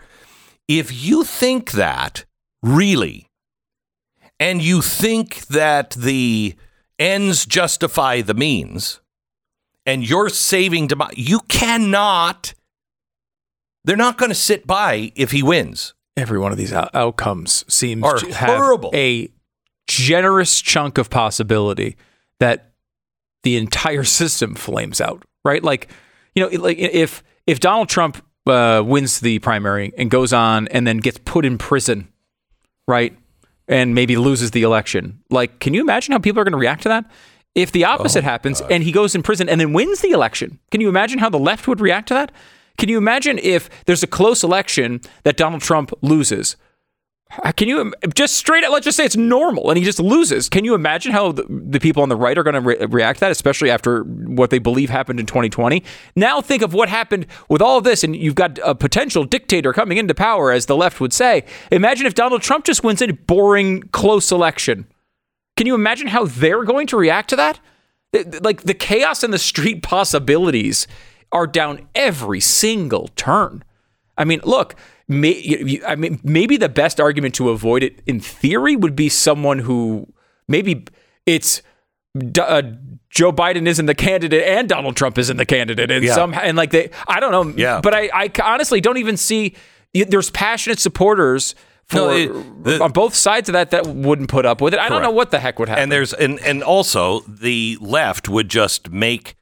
If you think that, really, and you think that the ends justify the means, and you're saving democracy, you cannot. They're not going to sit by if he wins. Every one of these out- outcomes seems Are to have horrible. a generous chunk of possibility that the entire system flames out. Right? Like, you know, like if if Donald Trump uh, wins the primary and goes on and then gets put in prison, right, and maybe loses the election, like, can you imagine how people are going to react to that? If the opposite happens and he goes in prison and then wins the election, can you imagine how the left would react to that? Can you imagine if there's a close election that Donald Trump loses? Uh, Can you just straight up, let's just say it's normal and he just loses. Can you imagine how the, the people on the right are going to re- react to that, especially after what they believe happened in 2020? Now think of what happened with all this, and you've got a potential dictator coming into power, as the left would say. Imagine if Donald Trump just wins a boring, close election. Can you imagine how they're going to react to that? Like the chaos and the street possibilities are down every single turn. I mean, look, may, I mean, maybe the best argument to avoid it in theory would be someone who maybe it's uh, Joe Biden isn't the candidate and Donald Trump isn't the candidate, and Yeah. some and like they, I don't know, Yeah. but I, I honestly don't even see there's passionate supporters for No, it- the- on both sides of that that wouldn't put up with it. I don't know what the heck would happen. And there's and and also the left would just make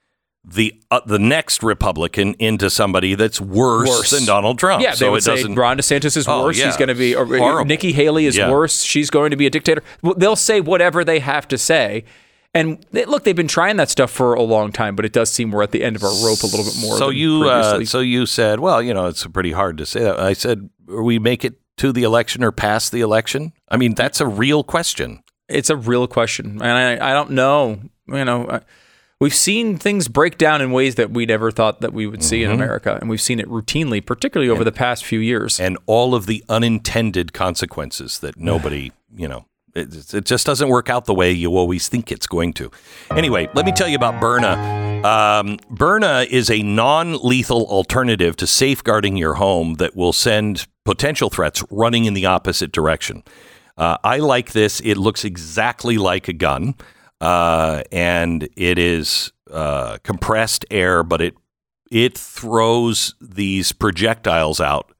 the uh, the next Republican into somebody that's worse, Worse. than Donald Trump. Yeah, they so would it say doesn't. Ron DeSantis is Oh, worse. yeah. He's going to be. Or, Horrible. Nikki Haley is Yeah. worse. She's going to be a dictator. Well, They'll say whatever they have to say. And they, look, they've been trying that stuff for a long time, but it does seem we're at the end of our rope a little bit more. so you uh, so you said, well, you know, it's pretty hard to say that. I said, we make it to the election or past the election. I mean, that's a real question. it's a real question, and I, I don't know. You know, I- we've seen things break down in ways that we never thought that we would see in Mhm. America, and we've seen it routinely, particularly over the past few years. and all of the unintended consequences that nobody, you know, it, it just doesn't work out the way you always think it's going to. Anyway, let me tell you about Byrna. Um, Byrna is a non lethal alternative to safeguarding your home that will send potential threats running in the opposite direction. Uh, I like this. It looks exactly like a gun, uh, and it is uh, compressed air, but it it throws these projectiles out.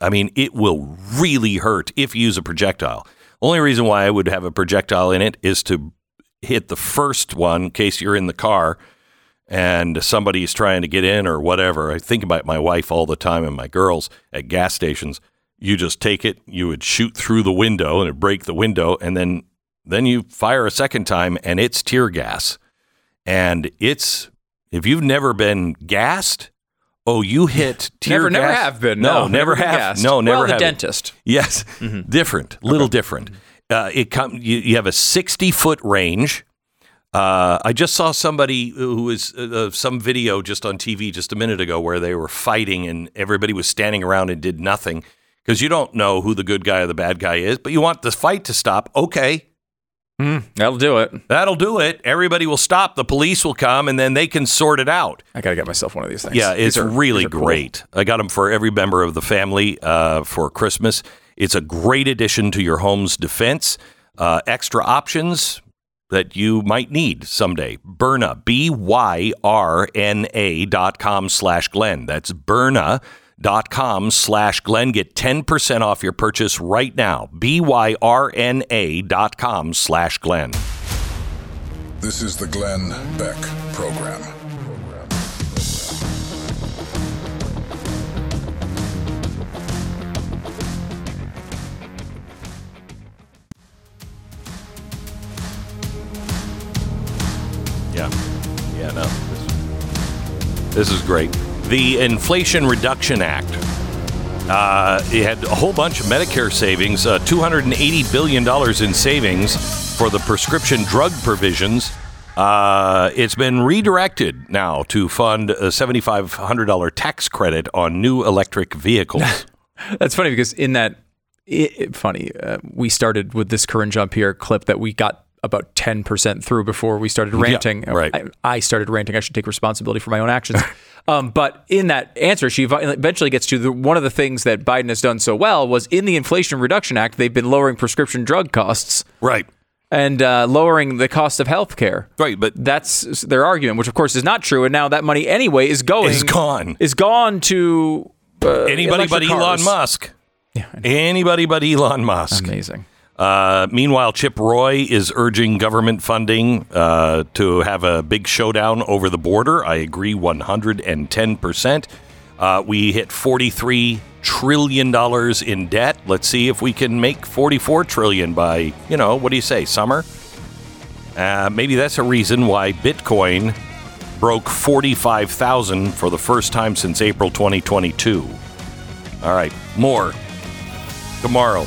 I mean, it will really hurt if you use a projectile. Only reason why I would have a projectile in it is to hit the first one in case you're in the car and somebody's trying to get in or whatever. I think about my wife all the time and my girls at gas stations. You just take it, you would shoot through the window and it break the window, and then then you fire a second time and it's tear gas and it's if you've never been gassed, oh, you hit tear Never- never have been, No, no. never Never have. gassed. No, Well, never the have. dentist. Yes, different, little different. Uh, it come you, you have a sixty foot range. Uh, I just saw somebody who was uh, uh, some video just on TV just a minute ago where they were fighting and everybody was standing around and did nothing because you don't know who the good guy or the bad guy is, but you want the fight to stop. Okay, that'll do it. That'll do it. Everybody will stop. The police will come, and then they can sort it out. I got to get myself one of these things. Yeah, it's are- really are cool. great. I got them for every member of the family uh, for Christmas. It's a great addition to your home's defense. Uh, extra options that you might need someday. Byrna, B Y R N A dot com slash Glenn. That's Byrna dot com slash Glenn. Get 10% off your purchase right now. B Y R N A dot com slash Glenn. This is the Glenn Beck Program. Yeah. Yeah, no. This, this is great. The Inflation Reduction Act. Uh, it had a whole bunch of Medicare savings, uh, $280 billion in savings for the prescription drug provisions. Uh, it's been redirected now to fund a $7,500 tax credit on new electric vehicles. That's funny because in that, it, it- funny, uh, we started with this Corinne Jean Pierre clip that we got about 10% through before we started Yeah, ranting. right. I, I started ranting. I should take responsibility for my own actions. um, but in that answer, she eventually gets to the, one of the things that Biden has done so well was in the Inflation Reduction Act, they've been lowering prescription drug costs. Right. And uh, lowering the cost of health care. Right, but that's their argument, which of course is not true. And now that money anyway is going Is gone. Is gone to uh, Anybody but electric Elon cars. Musk. Anybody but Elon Musk. Amazing. Uh, meanwhile, Chip Roy is urging government funding uh, to have a big showdown over the border. I agree 110%. Uh, we hit $43 trillion in debt. Let's see if we can make 44 trillion by, you know, what do you say, summer? Uh, maybe that's a reason why Bitcoin broke 45,000 for the first time since April 2022. All right, more tomorrow.